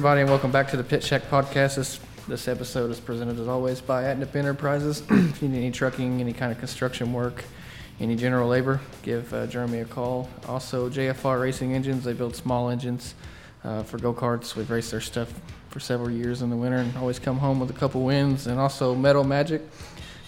Everybody, and welcome back to the Pit Shack Podcast. This this episode is presented as always by Atnip Enterprises. if you need any trucking, any kind of construction work, any general labor, give uh, Jeremy a call. Also, JFR Racing Engines. They build small engines uh, for go karts. We've raced their stuff for several years in the winter and always come home with a couple wins. And also Metal Magic.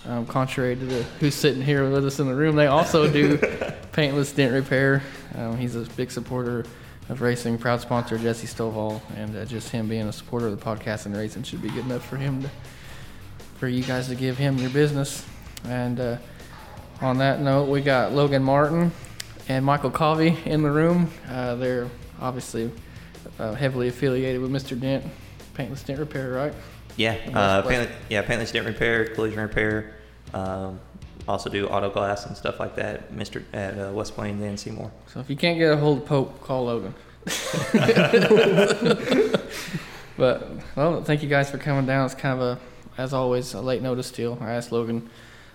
Um, contrary to the, who's sitting here with us in the room, they also do paintless dent repair. Um, he's a big supporter of racing, proud sponsor Jesse Stovall, and uh, just him being a supporter of the podcast and racing should be good enough for him to, for you guys to give him your business. And uh, on that note, we got Logan Martin and Michael Covey in the room. Uh, they're obviously uh, heavily affiliated with Mr. Dent, paintless dent repair, right? Yeah, uh, paintless, yeah, paintless dent repair, collision repair. Um, also do auto glass and stuff like that. Mister at uh, West Plains and Seymour. So if you can't get a hold of Pope, call Logan. but well, thank you guys for coming down. It's kind of a, as always, a late notice deal. I asked Logan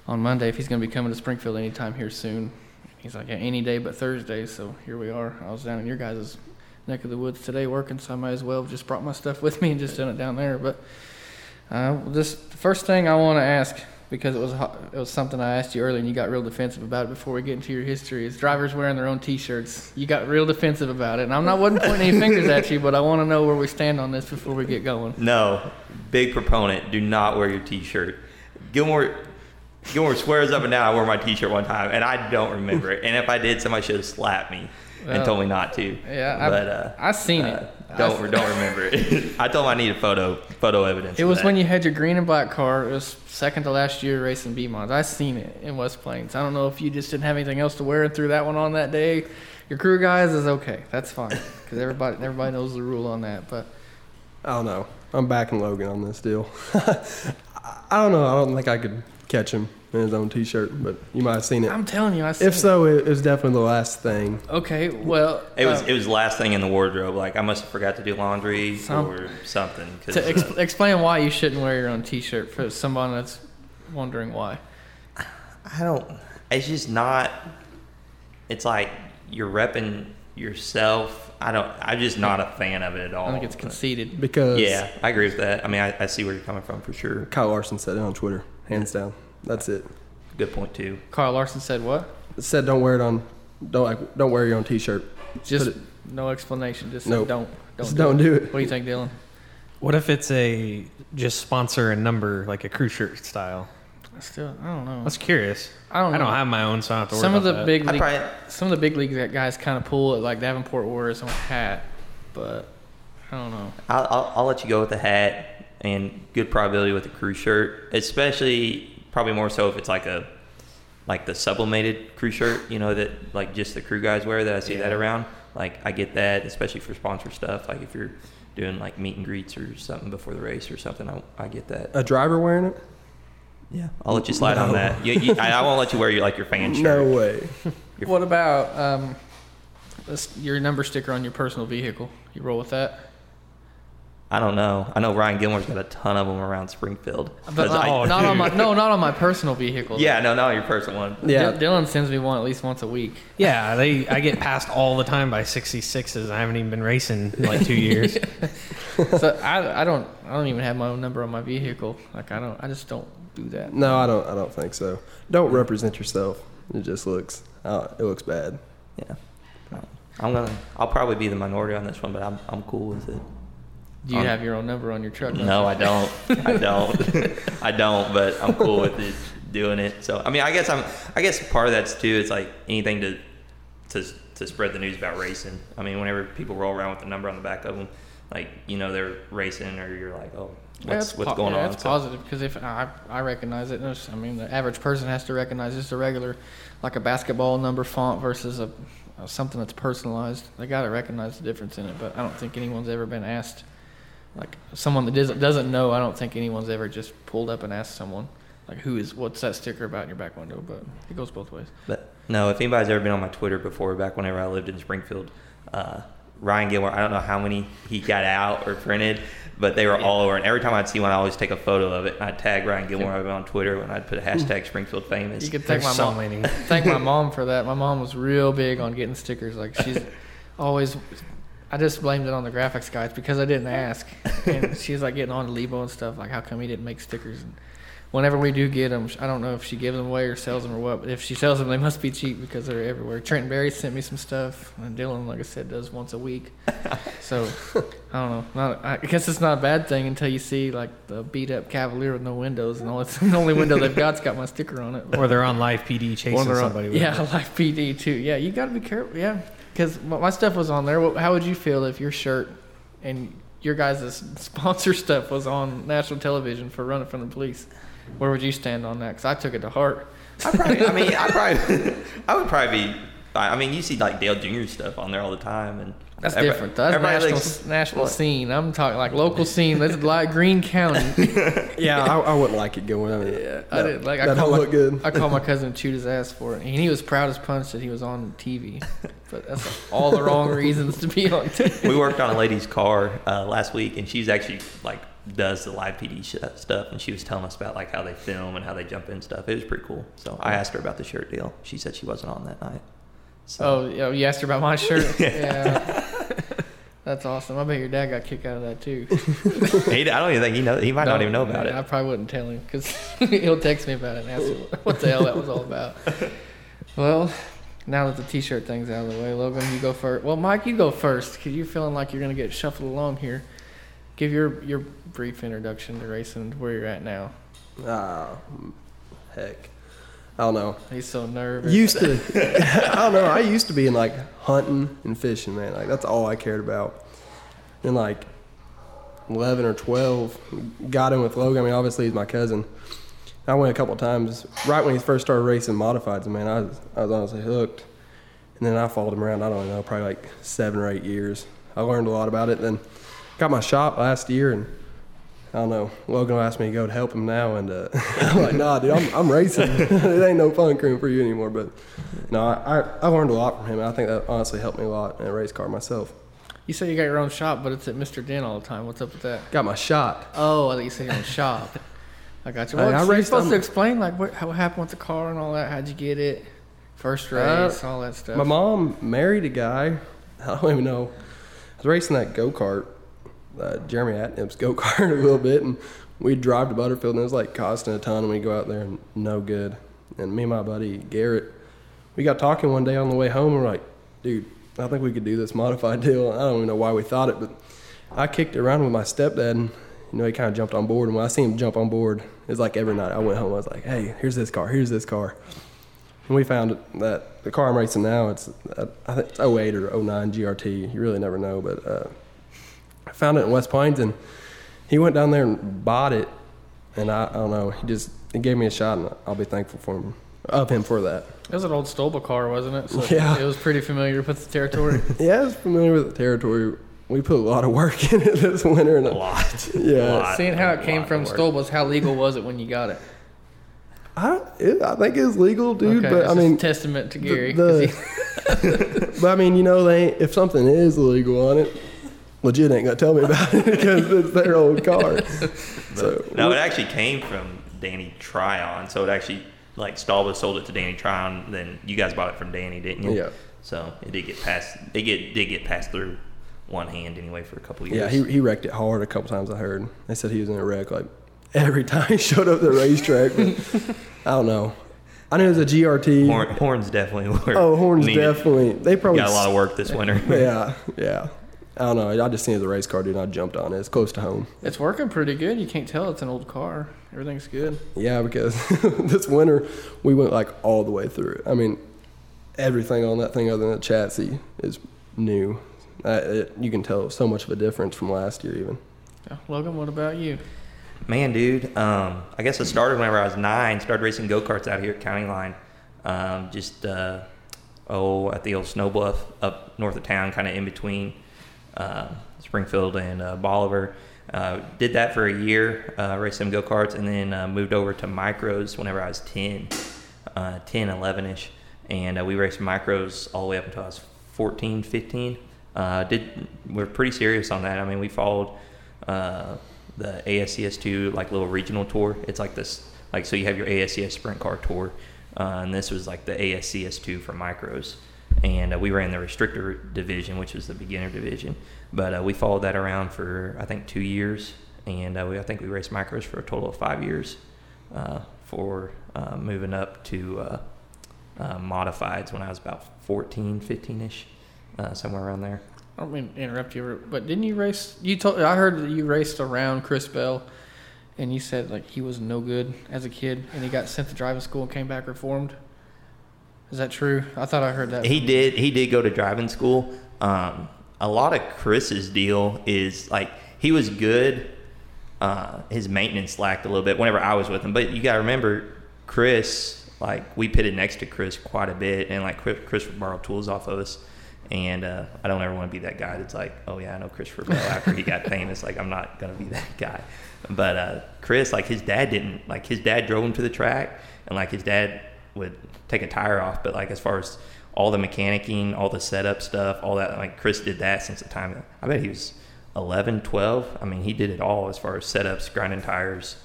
on Monday if he's going to be coming to Springfield anytime here soon. He's like, yeah, any day but Thursday. So here we are. I was down in your guys' neck of the woods today working, so I might as well have just brought my stuff with me and just done it down there. But uh, this the first thing I want to ask because it was it was something I asked you earlier and you got real defensive about it before we get into your history. Is drivers wearing their own T-shirts? You got real defensive about it, and I'm not wasn't pointing any fingers at you, but I want to know where we stand on this before we get going. No, big proponent. Do not wear your T-shirt. Gilmore Gilmore swears up and down I wore my T-shirt one time, and I don't remember it. And if I did, somebody should have slapped me and told me not to. Yeah, but uh, I seen uh, it. Don't I, don't remember it. I told him I needed photo photo evidence. It was when you had your green and black car. It was second to last year racing B-Mons. I seen it in West Plains. I don't know if you just didn't have anything else to wear and threw that one on that day. Your crew guys is okay. That's fine because everybody everybody knows the rule on that. But I don't know. I'm backing Logan on this deal. I don't know. I don't think I could catch him in his own T-shirt, but you might have seen it. I'm telling you, I if so, it, it was definitely the last thing. Okay, well, it was uh, it was last thing in the wardrobe. Like I must have forgot to do laundry some, or something. To ex- explain why you shouldn't wear your own T-shirt for someone that's wondering why. I don't. It's just not. It's like you're repping yourself. I don't. I'm just not a fan of it at all. I think it's conceited. Because yeah, I agree with that. I mean, I, I see where you're coming from for sure. Kyle Larson said it on Twitter, hands down. That's it. Good point too. Carl Larson said what? It said don't wear it on. Don't like, don't wear your own T-shirt. Just it, no explanation. Just nope. don't don't just do don't it. do it. What do you think, Dylan? What if it's a just sponsor and number like a crew shirt style? I still, I don't know. I was curious. I don't. Know. I don't have my own, so I don't have to worry some of the that. big league, probably, some of the big league guys kind of pull it. Like Davenport wore his own hat, but I don't know. I'll, I'll, I'll let you go with the hat and good probability with the crew shirt, especially probably more so if it's like a like the sublimated crew shirt, you know, that like just the crew guys wear that I see yeah. that around. Like I get that, especially for sponsor stuff. Like if you're doing like meet and greets or something before the race or something, I, I get that. A driver wearing it? Yeah, I'll let you slide no. on that. You, you, I, I, won't let you wear your like your fan shirt. No way. what about um, this, your number sticker on your personal vehicle? You roll with that? I don't know. I know Ryan Gilmore's got a ton of them around Springfield. But not, I, not on my no, not on my personal vehicle. Yeah, no, not on your personal one. Yeah, D- Dylan sends me one at least once a week. Yeah, they I get passed all the time by 66s. I haven't even been racing in like two years. so I, I don't I don't even have my own number on my vehicle. Like I don't I just don't do that. No, I don't I don't think so. Don't represent yourself. It just looks uh, it looks bad. Yeah. I'm gonna. I'll probably be the minority on this one, but I'm I'm cool with it. Do you um, have your own number on your truck? No, I don't. I don't. I don't. But I'm cool with it doing it. So I mean, I guess I'm. I guess part of that's too. It's like anything to to to spread the news about racing. I mean, whenever people roll around with the number on the back of them, like you know they're racing, or you're like, oh, what's yeah, what's po- going yeah, on? That's so. positive because if I I recognize it, I mean the average person has to recognize just a regular, like a basketball number font versus a, a something that's personalized. They got to recognize the difference in it. But I don't think anyone's ever been asked like someone that doesn't doesn't know. I don't think anyone's ever just pulled up and asked someone like who is what's that sticker about in your back window. But it goes both ways. But no, if anybody's ever been on my Twitter before, back whenever I lived in Springfield, uh, Ryan Gilmore. I don't know how many he got out or printed, but they were yeah. all over. And every time I'd see one, I always take a photo of it. And I'd tag Ryan Gilmore on Twitter, and I'd put a hashtag Springfield Famous. You could thank my so mom. Thank my mom for that. My mom was real big on getting stickers. Like she's always I just blamed it on the graphics guys because I didn't ask. And she's like getting on to Lebo and stuff, like how come he didn't make stickers? And whenever we do get them, I don't know if she gives them away or sells them or what, but if she sells them, they must be cheap because they're everywhere. Trenton Berry sent me some stuff, and Dylan, like I said, does once a week. So I don't know. Not, I guess it's not a bad thing until you see like the beat up Cavalier with no windows, and all it's the only window they've got's got my sticker on it. Or they're on live PD chasing Or they're on- somebody. With yeah, it. like PD too. Yeah, you got to be careful. Yeah, because my stuff was on there. How would you feel if your shirt and your guys' sponsor stuff was on national television for running from the police? Where would you stand on that? Because I took it to heart. I probably, I mean, I probably, I would probably be. I I mean, you see like Dale Jr. stuff on there all the time, and That's everybody- different. That's everybody national likes- national what? scene. I'm talking like local scene. That's like Greene County. Yeah, I, I wouldn't like it going. I mean, Yeah, I didn't like. I that called don't my, look good. I called my cousin and chewed his ass for it, and he was proud as punch that he was on TV. But that's all the wrong reasons to be on TV. we worked on a lady's car uh, last week, and she's actually like does the live PD sh- stuff, and she was telling us about like how they film and how they jump in stuff. It was pretty cool. So I asked her about the shirt deal. She said she wasn't on that night. So Oh, you asked her about my shirt. yeah, that's awesome. I bet your dad got kicked out of that too. he, I don't even think he know. He might not even know about I it. I probably wouldn't tell him because he'll text me about it and ask me what the hell that was all about. Well, now that the T-shirt thing's out of the way, Logan, you go first. Well, Mike, you go first because you're feeling like you're gonna get shuffled along here. Give your your brief introduction to racing, and where you're at now. Ah, heck, I don't know. He's so nervous. Used to, I don't know. I used to be in like hunting and fishing, man. Like that's all I cared about. And like eleven or twelve, got in with Logan. I mean, obviously he's my cousin. I went a couple times right when he first started racing modifieds, man, I was I was honestly hooked. And then I followed him around. I don't know, probably like seven or eight years. I learned a lot about it. Then got my shop last year, and I don't know. Logan asked me to go to help him now, and uh, I'm like, nah, dude, I'm, I'm racing. it ain't no fun crewing for you anymore. But no, I, I, I learned a lot from him. I think that honestly helped me a lot in a race car myself. You say you got your own shop, but it's at Mr. Dent all the time. What's up with that? Got my shop. Oh, I thought you said your own shop. I got you. Well, I so you're raced supposed on- to explain like what, how happened with the car and all that. How'd you get it? First Uh, race, all that stuff. My mom married a guy. I don't even know. I was racing that go kart, uh, Jeremy Atnip's go kart a little bit, and we'd drive to Butterfield, and it was like costing a ton, and we'd go out there and no good. And me and my buddy Garrett, we got talking one day on the way home, and we're like, dude, I think we could do this modified deal. I don't even know why we thought it, but I kicked around with my stepdad, and you know, he kind of jumped on board. And when I see him jump on board, it's like every night I went home, I was like, hey, here's this car, here's this car. And we found that the car I'm racing now, it's uh, I think it's 08 or 09 GRT. You really never know, but uh, found it in West Plains, and he went down there and bought it. And I, I don't know, he just he gave me a shot, and I'll be thankful for him of him for that. it was an old Stolba car, wasn't it? So Yeah. It was pretty familiar with the territory. Yeah, I was familiar with the territory. We put a lot of work in it this winter, and A lot. Yeah. A lot. Seeing how it came from of. Stolba's, how legal was it when you got it? I, don't- it, I think it's legal, dude. okay, but I mean, a testament to Gary. the- 'cause he- But I mean, you know, they if something is illegal on it, legit ain't gonna tell me about it because it's their old car. So No, it actually came from Danny Tryon. So it actually like Stolba sold it to Danny Tryon. Then you guys bought it from Danny, didn't you? Yeah. So it did get passed. It get did get passed through one hand anyway for a couple of yeah, years. he he wrecked it hard a couple times. I heard they said he was in a wreck like every time he showed up at the racetrack. But I don't know. I knew it was a GRT. Horn, horns definitely were. oh, horns needed. definitely. They probably got a lot of work this winter. Yeah, yeah. I don't know. I just seen it as a race car, dude. And I jumped on it. It's close to home. it's working pretty good. You can't tell it's an old car. Everything's good. Yeah, because this winter we went like all the way through it. I mean, everything on that thing other than the chassis is new. Uh, it, you can tell so much of a difference from last year, even. Yeah. Logan, what about you? Man, dude, um, I guess I started whenever I was nine. Started racing go karts out here at County Line. Um, just uh, oh, at the old Snow Bluff up north of town, kind of in between uh, Springfield and uh, Bolivar. Uh, did that for a year, uh, raced some go karts, and then uh, moved over to micros whenever I was 10, uh, 10, 11 ish. And we raced micros all the way up until I was 14, 15. Uh, did we're pretty serious on that. I mean, we followed the ASCS2 like little regional tour. It's like this, like so you have your ASCS sprint car tour, and this was like the ASCS2 for micros. And uh, we ran the restrictor division, which was the beginner division. But uh, we followed that around for I think two years, and uh, we, I think we raced micros for a total of five years uh, for uh, moving up to uh, modifieds when I was about 14, 15 ish, somewhere around there. I don't mean to interrupt you, but didn't you race? You told I heard that you raced around Chris Bell, and you said like he was no good as a kid, and he got sent to driving school and came back reformed. Is that true? I thought I heard that. He did. He did go to driving school. Um, a lot of Chris's deal is like he was good. Uh, his maintenance lacked a little bit whenever I was with him. But you got to remember, Chris. Like we pitted next to Chris quite a bit, and like Chris, Chris would borrow tools off of us. And uh, I don't ever want to be that guy that's like, oh yeah, I know Christopher Bell after he got famous. Like I'm not gonna be that guy. But uh, Chris, like his dad didn't. Like his dad drove him to the track, and like his dad would take a tire off. But like as far as all the mechanicking, all the setup stuff, all that, like Chris did that since the time. I bet he was 11, 12. I mean, he did it all as far as setups, grinding tires,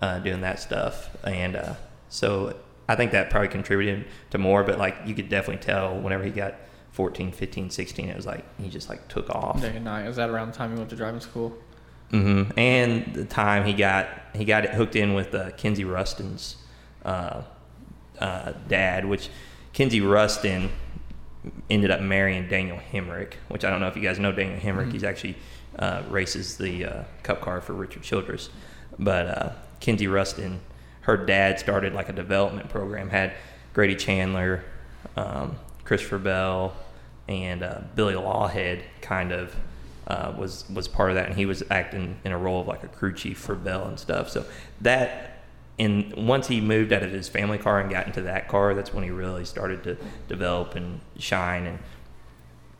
uh, doing that stuff. And uh, so I think that probably contributed to more. But like you could definitely tell whenever he got 14, 15, 16, it was like he just like took off. day and night. Is that around the time he went to driving school? Mm hmm And the time he got he got it hooked in with uh, Kenzie Ruston's uh, uh, dad, which Kenzie Ruston ended up marrying Daniel Hemric, which I don't know if you guys know Daniel Hemric. Mhm. He's actually uh, races the uh, Cup car for Richard Childress, but uh, Kenzie Ruston, her dad started like a development program, had Grady Chandler, um, Christopher Bell, and uh, Billy Lawhead kind of uh, was was part of that, and he was acting in a role of like a crew chief for Bell and stuff. So that, and once he moved out of his family car and got into that car, that's when he really started to develop and shine.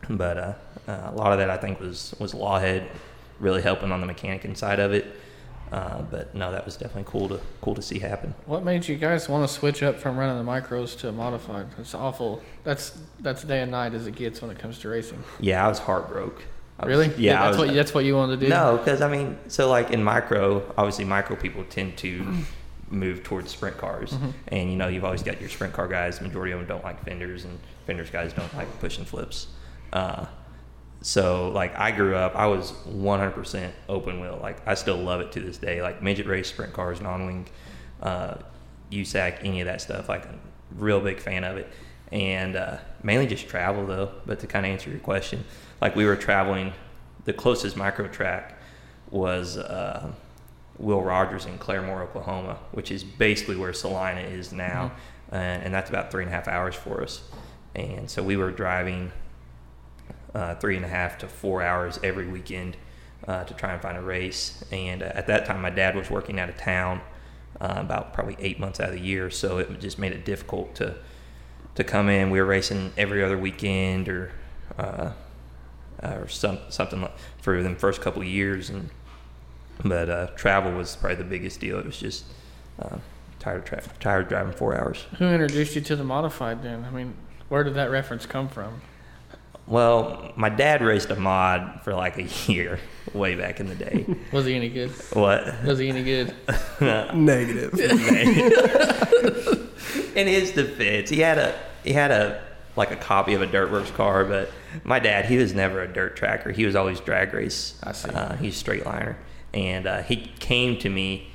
And but uh, uh, a lot of that I think was was Lawhead really helping on the mechanic side of it. Uh, but no, that was definitely cool to cool to see happen. What made you guys want to switch up from running the micros to modified? It's awful. That's that's day and night as it gets when it comes to racing. Yeah, I was heartbroken. I was- Really? Yeah, That's was, what that's what you wanted to do. No, because I mean, so like in micro, obviously micro people tend to move towards sprint cars, Mhm. and you know you've always got your sprint car guys. Majority of them don't like fenders, and fenders guys don't like pushing flips. Uh, so like I grew up, I was 100% open wheel. Like I still love it to this day. Like midget race, sprint cars, non-wing, uh, USAC, any of that stuff. Like a real big fan of it, and uh, mainly just travel though. But to kind of answer your question, like we were traveling, the closest micro track was uh, Will Rogers in Claremore, Oklahoma, which is basically where Salina is now, and, and that's about three and a half hours for us. And so we were driving uh, three and a half to four hours every weekend uh, to try and find a race. And uh, at that time, my dad was working out of town uh, about probably eight months out of the year, so it just made it difficult to to come in. We were racing every other weekend or uh, or some, something like for the first couple of years, and but uh, travel was probably the biggest deal. It was just uh, tired of tra- tired of driving four hours. Who introduced you to the modified then? I mean, where did that reference come from? Well, my dad raced a mod for like a year, way back in the day. Was he any good? what? Was he any good? Negative. in his defense, he had a he had a like a copy of a Dirtworks car, but my dad he was never a dirt tracker. He was always drag race. I see. Uh, he's straight liner, and uh, he came to me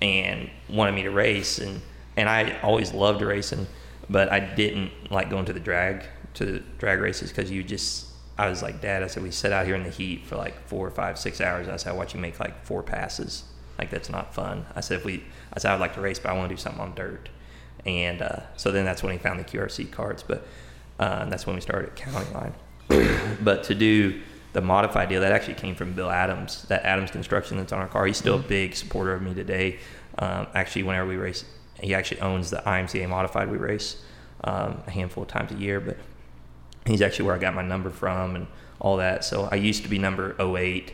and wanted me to race, and and I always loved racing, but I didn't like going to the drag to the drag races because you just. I was like, Dad, I said, we sit out here in the heat for like four or five, six hours. I said, I watch you make like four passes. Like, that's not fun. I said, if we, I said, I'd like to race, but I want to do something on dirt. And uh, so then that's when he found the QRC karts. But uh, that's when we started County Line. but to do the modified deal, that actually came from Bill Adams, that Adams Construction that's on our car. He's still a big supporter of me today. Um, actually, whenever we race, he actually owns the IMCA modified we race um, a handful of times a year. But he's actually where I got my number from and all that. So I used to be number 08,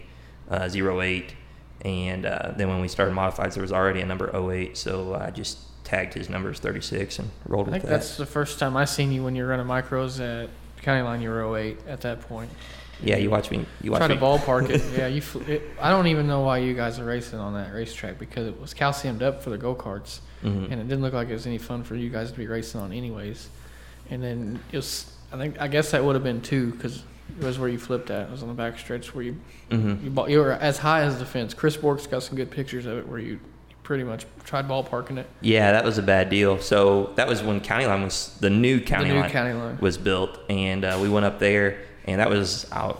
uh, 08. And uh, then when we started modifieds, there was already a number 08. So I just tagged his number as 36 and rolled it. I think that. that's the first time I seen you when you were running micros at County Line. You were 08 at that point. Yeah, you watch me. You watch Try me. to ballpark it. Yeah, you. fl- It, I don't even know why you guys are racing on that racetrack because it was calciumed up for the go karts, Mhm. and it didn't look like it was any fun for you guys to be racing on anyways. And then it was I think I guess that would have been two because it was where you flipped at. It was on the back stretch where you hmm you, ball, you were as high as the fence. Chris Bork's got some good pictures of it where you pretty much tried ballparking it. Yeah, that was a bad deal. So that was when County Line was the new County the new Line county line. was built, and uh, we went up there, and that was uh,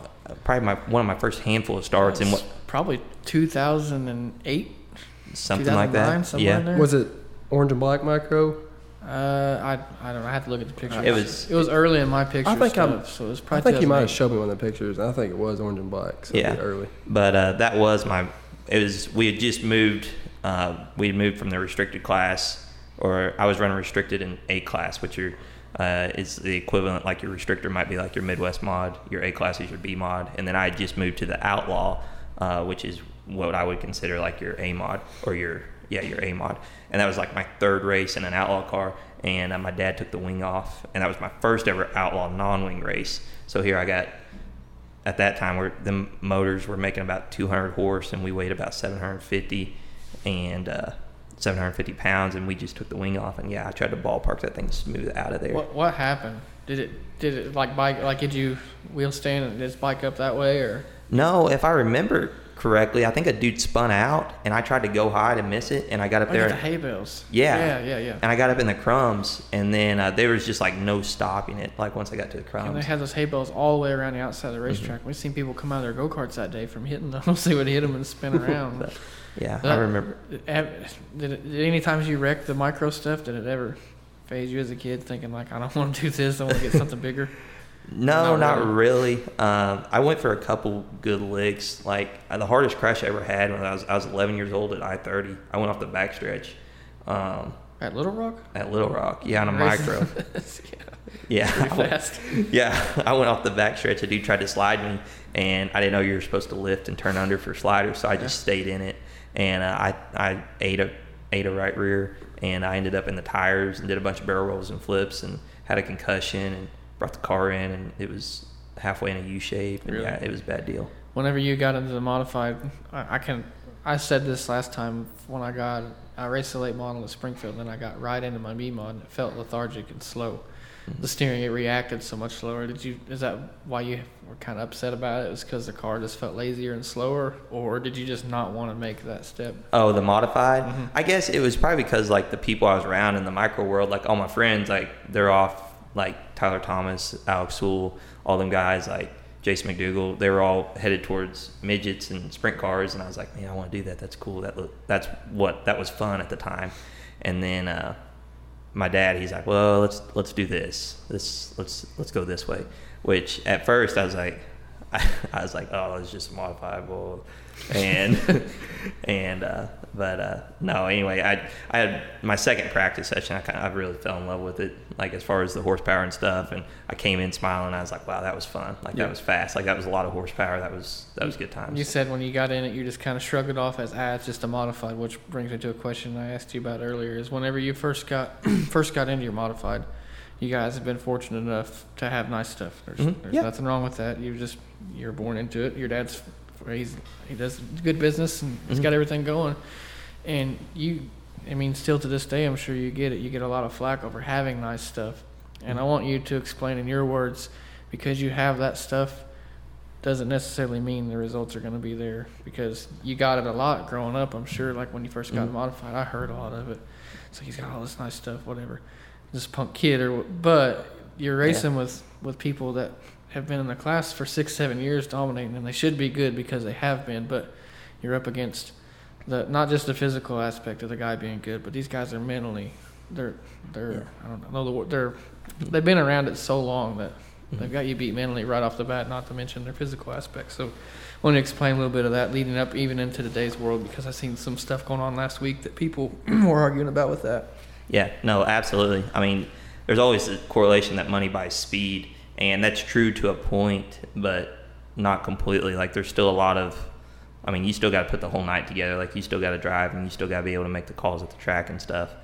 probably my one of my first handful of starts, and what probably 2008, something like 2009, that. somewhere yeah, in there. Was it orange and black micro? Uh, I I don't know. I have to look at the picture. It was- it was early in my picture I think I'm- stuff, so it was I think you might have showed me one of the pictures. I think it was orange and black. So Yeah. yeah. early. but uh, that was my. It was we had just moved. Uh, we had moved from the restricted class, or I was running restricted in A class, which are uh, is the equivalent. Like your restrictor might be like your Midwest mod, your A class is your B mod, and then I just moved to the outlaw, uh, which is what I would consider like your A mod or your yeah your A mod, and that was like my third race in an outlaw car. And uh, my dad took the wing off, and that was my first ever outlaw non-wing race. So here I got at that time where the motors were making about 200 horse and we weighed about 750 and uh, 750 pounds and we just took the wing off and yeah i tried to ballpark that thing smooth out of there What what happened? Did it did it like bike like did you wheel stand and it bike up that way or? no if i remember correctly i think a dude spun out and i tried to go high to miss it and i got up Oh, there the hay bales. Yeah. Yeah, yeah, yeah. and i got up in the crumbs and then uh, there was just like no stopping it like once i got to the crumbs, And they had those hay bales all the way around the outside of the Mm-hmm. racetrack. We've seen people come out of their go karts that day from hitting them. See what hit them and spin around. Yeah i remember Did, did any times you wrecked the micro stuff? Did it ever phase you as a kid, thinking like, I don't want to do this. I want to get something bigger. No, Not not really. Um, I went for a couple good licks. Like uh, the hardest crash I ever had when I was I was 11 years old at I-30. I went off the backstretch um, At Little Rock. at Little Rock. Yeah, on a micro. Yeah, Pretty I went- fast. yeah. I went off the backstretch. A dude tried to slide me, and I didn't know you were supposed to lift and turn under for sliders, so I just stayed in it. And uh, I I ate a ate a right rear, and I ended up in the tires and did a bunch of barrel rolls and flips, and had a concussion, and brought the car in, and it was halfway in a U shape, and Really? yeah, it was a bad deal. Whenever you got into the modified, I, I can. I said this last time when I got. I raced the late model at Springfield, and then I got right into my B mod. and It felt lethargic and slow. The steering it reacted so much slower. Did you? Is that why you were kind of upset about it? It was because the car just felt lazier and slower, or did you just not want to make that step? Oh, the modified. Mhm. I guess it was probably because like the people I was around in the micro world, like all my friends, like they're off like Tyler Thomas, Alex Sewell, all them guys, like Jason McDougal. They were all headed towards midgets and sprint cars, and I was like, man, I want to do that. That's cool. That look, that's what that was fun at the time. And then uh, my dad, he's like, well, let's let's do this. This let's let's go this way. Which at first I was like, I, I was like, oh, it's just modifiable, and and uh, but uh, no. Anyway, I I had my second practice session. I kind of I really fell in love with it, like as far as the horsepower and stuff. And I came in smiling. I was like, wow, that was fun. Like Yeah. that was fast. Like that was a lot of horsepower. That was that was good times. You said when you got in it, you just kind of shrugged it off as ah, it's just a modified. Which brings me to a question I asked you about earlier: is whenever you first got first got into your modified, you guys have been fortunate enough to have nice stuff. There's, Mhm. there's Yeah. nothing wrong with that. You just you're born into it. Your dad's he's he does good business and he's Mhm. got everything going, and you. I mean, still to this day, I'm sure you get it. You get a lot of flack over having nice stuff, and I want you to explain in your words, because you have that stuff doesn't necessarily mean the results are going to be there because you got it a lot growing up. I'm sure, like when you first got Mhm. modified, I heard a lot of it. So he's got all this nice stuff, whatever. This punk kid, or but you're racing with with people that have been in the class for six, seven years, dominating, and they should be good because they have been. But you're up against the not just the physical aspect of the guy being good, but these guys are mentally. They're they're Yeah. I don't know the. They're they've been around it so long that Mhm. They've got you beat mentally right off the bat, not to mention their physical aspects. So, I want to explain a little bit of that leading up even into today's world because I seen some stuff going on last week that people were arguing about with that. Yeah, no, absolutely. I mean, there's always a correlation that money buys speed, and that's true to a point, but not completely. Like, there's still a lot of, I mean, you still got to put the whole night together. Like, you still got to drive, and you still got to be able to make the calls at the track and stuff.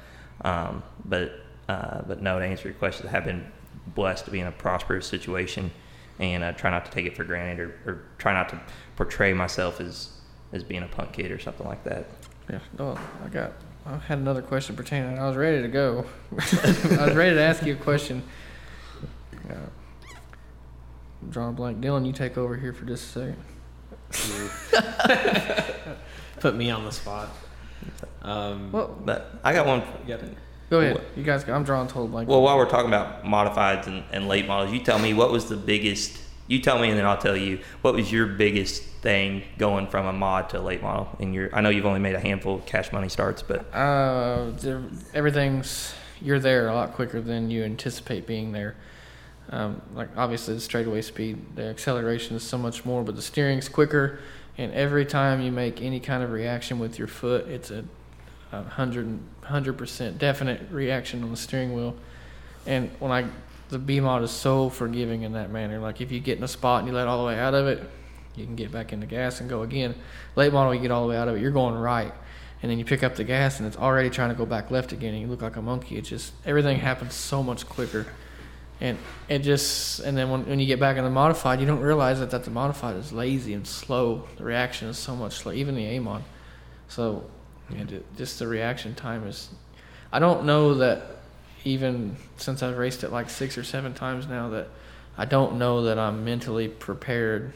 Um, but, uh, but no, to answer your question, I have been blessed to be in a prosperous situation, and uh, try not to take it for granted, or, or try not to portray myself as as being a punk kid or something like that. Yeah, no, I got. I had another question pertaining. I was ready to go. I was ready to ask you a question. Uh, I'm drawing a blank. Dylan, you take over here for just a second. Put me on the spot. Um, Well, But I got one. you got go ahead. You guys, go. I'm drawing total blank. Well, while we're talking about modifieds and, and late models, you tell me what was the biggest. You tell me, and then I'll tell you what was your biggest thing going from a mod to a late model. In your, I know you've only made a handful of cash money starts, but Uh, everything's you're there a lot quicker than you anticipate being there. Um, like obviously the straightaway speed, the acceleration is so much more, but the steering's quicker. And every time you make any kind of reaction with your foot, it's a, hundred hundred percent definite reaction on the steering wheel. And when I the B mod is so forgiving in that manner. Like if you get in a spot and you let all the way out of it, you can get back in the gas and go again. Late model, you get all the way out of it, you're going right. And then you pick up the gas and it's already trying to go back left again and you look like a monkey. It just everything happens so much quicker. And it just and then when, when you get back in the modified you don't realize that, that the modified is lazy and slow. The reaction is so much slow even the amon so yeah, just the reaction time is i don't know that even since i've raced it like six or seven times now that i don't know that i'm mentally prepared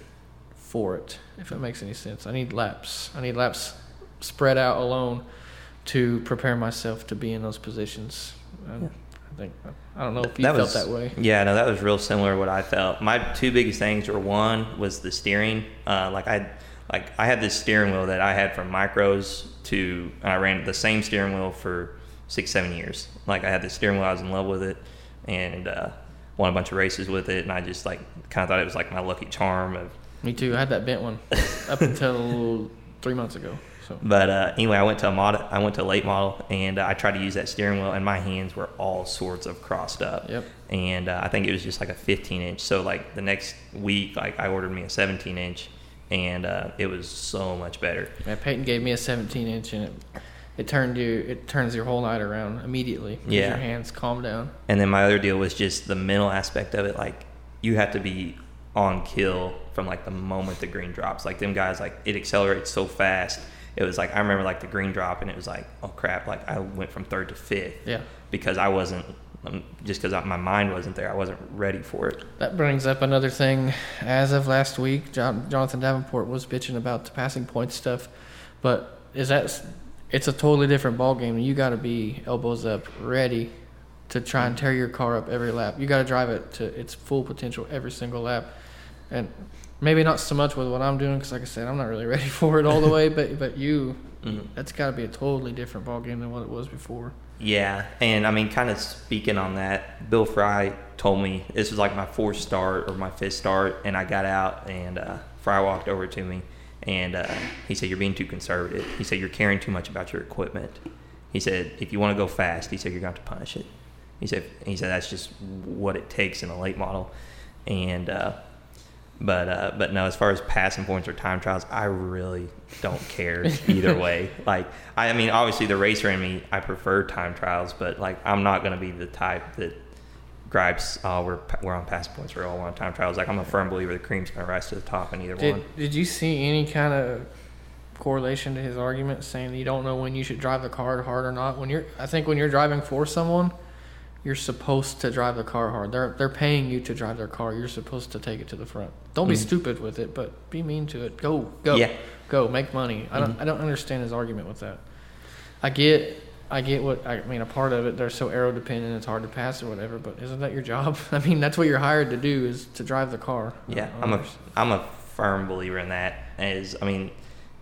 for it if it makes any sense i need laps i need laps spread out alone to prepare myself to be in those positions. Yeah. I think I don't know if you That felt was- that way. Yeah, no, that was real similar to what I felt. My two biggest things were one was the steering. Uh, like I, like I had this steering wheel that I had from micros to I ran the same steering wheel for six, seven years. Like I had this steering wheel, I was in love with it, and uh, won a bunch of races with it. And I just like kind of thought it was like my lucky charm of Me too. I had that bent one up until three months ago. So But uh, anyway, I went to a mod. I went to a late model, and uh, I tried to use that steering wheel, and my hands were all sorts of crossed up. Yep. And uh, I think it was just like a 15 inch. So like the next week, like I ordered me a 17 inch, and uh, it was so much better. yeah, Peyton gave me a 17 inch, and it it turned you it turns your whole night around immediately. Yeah. Your hands calm down. And then my other deal was just the mental aspect of it. Like you have to be on kill from like the moment the green drops. Like them guys, like it accelerates so fast. It was like I remember like the green drop, and it was like, oh crap! Like I went from third to fifth. Yeah. because I wasn't um, just because my mind wasn't there. I wasn't ready for it. That brings up another thing. As of last week, John, Jonathan Davenport was bitching about the passing point stuff, but is that it's a totally different ball game. You got to be elbows up, ready to try and tear your car up every lap. You got to drive it to its full potential every single lap, and maybe not so much with what I'm doing because, like I said, I'm not really ready for it all the way. But but you, Mhm. that's got to be a totally different ball game than what it was before. Yeah, and I mean, kind of speaking on that, Bill Fry told me this was like my fourth start or my fifth start, and I got out, and uh, Fry walked over to me, and uh, he said, "You're being too conservative." He said, "You're caring too much about your equipment." He said, "If you want to go fast," he said, "you're going to have to punish it." He said, "He said that's just what it takes in a late model," and uh, but uh, but no, as far as passing points or time trials, I really don't care either way. Like I, I mean, obviously the racer in me, I prefer time trials, but like I'm not gonna be the type that gripes, oh, we're we're on pass points, we're all on time trials. Like I'm a firm believer the cream's gonna rise to the top in either Did one. Did you see any kind of correlation to his argument saying that you don't know when you should drive the car hard or not? When you're, I think when you're driving for someone, you're supposed to drive the car hard. They're they're paying you to drive their car. You're supposed to take it to the front. Don't be Mhm. stupid with it, but be mean to it. Go go Yeah. go make money. I don't I don't understand his argument with that. I get. I get what I mean. A part of it, they're so aero dependent, it's hard to pass or whatever. But isn't that your job? I mean, that's what you're hired to do is to drive the car. Yeah, I'm a I'm a firm believer in that. As I mean,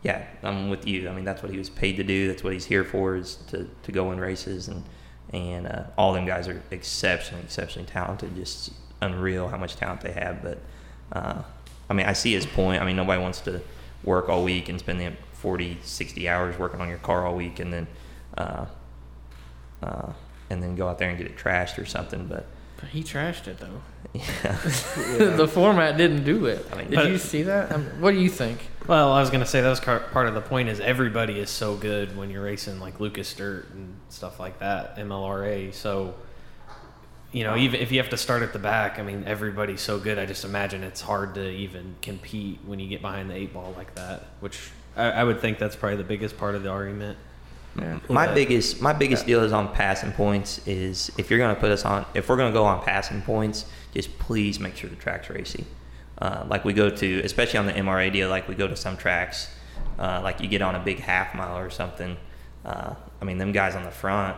yeah, I'm with you. I mean, that's what he was paid to do. That's what he's here for is to, to go in races and and uh, all them guys are exceptionally exceptionally talented. Just unreal how much talent they have. But uh, I mean, I see his point. I mean, nobody wants to work all week and spend the 40, 60 hours working on your car all week and then uh, uh, and then go out there and get it trashed or something. But But he trashed it though. yeah, the format didn't do it. I mean- Did you see that? Um, what do you think? Well, I was gonna say that was part of the point. Is everybody is so good when you're racing like Lucas Dirt and stuff like that, MLRA. So, you know, even if you have to start at the back, I mean, everybody's so good. I just imagine it's hard to even compete when you get behind the eight ball like that. Which I, I would think that's probably the biggest part of the argument. Yeah. My Yeah. biggest my biggest deal is on passing points is if you're going to put us on if we're going to go on passing points, just please make sure the track's racy. Uh, like we go to, especially on the MRA deal, like we go to some tracks, uh, like you get on a big half mile or something. Uh, I mean, them guys on the front.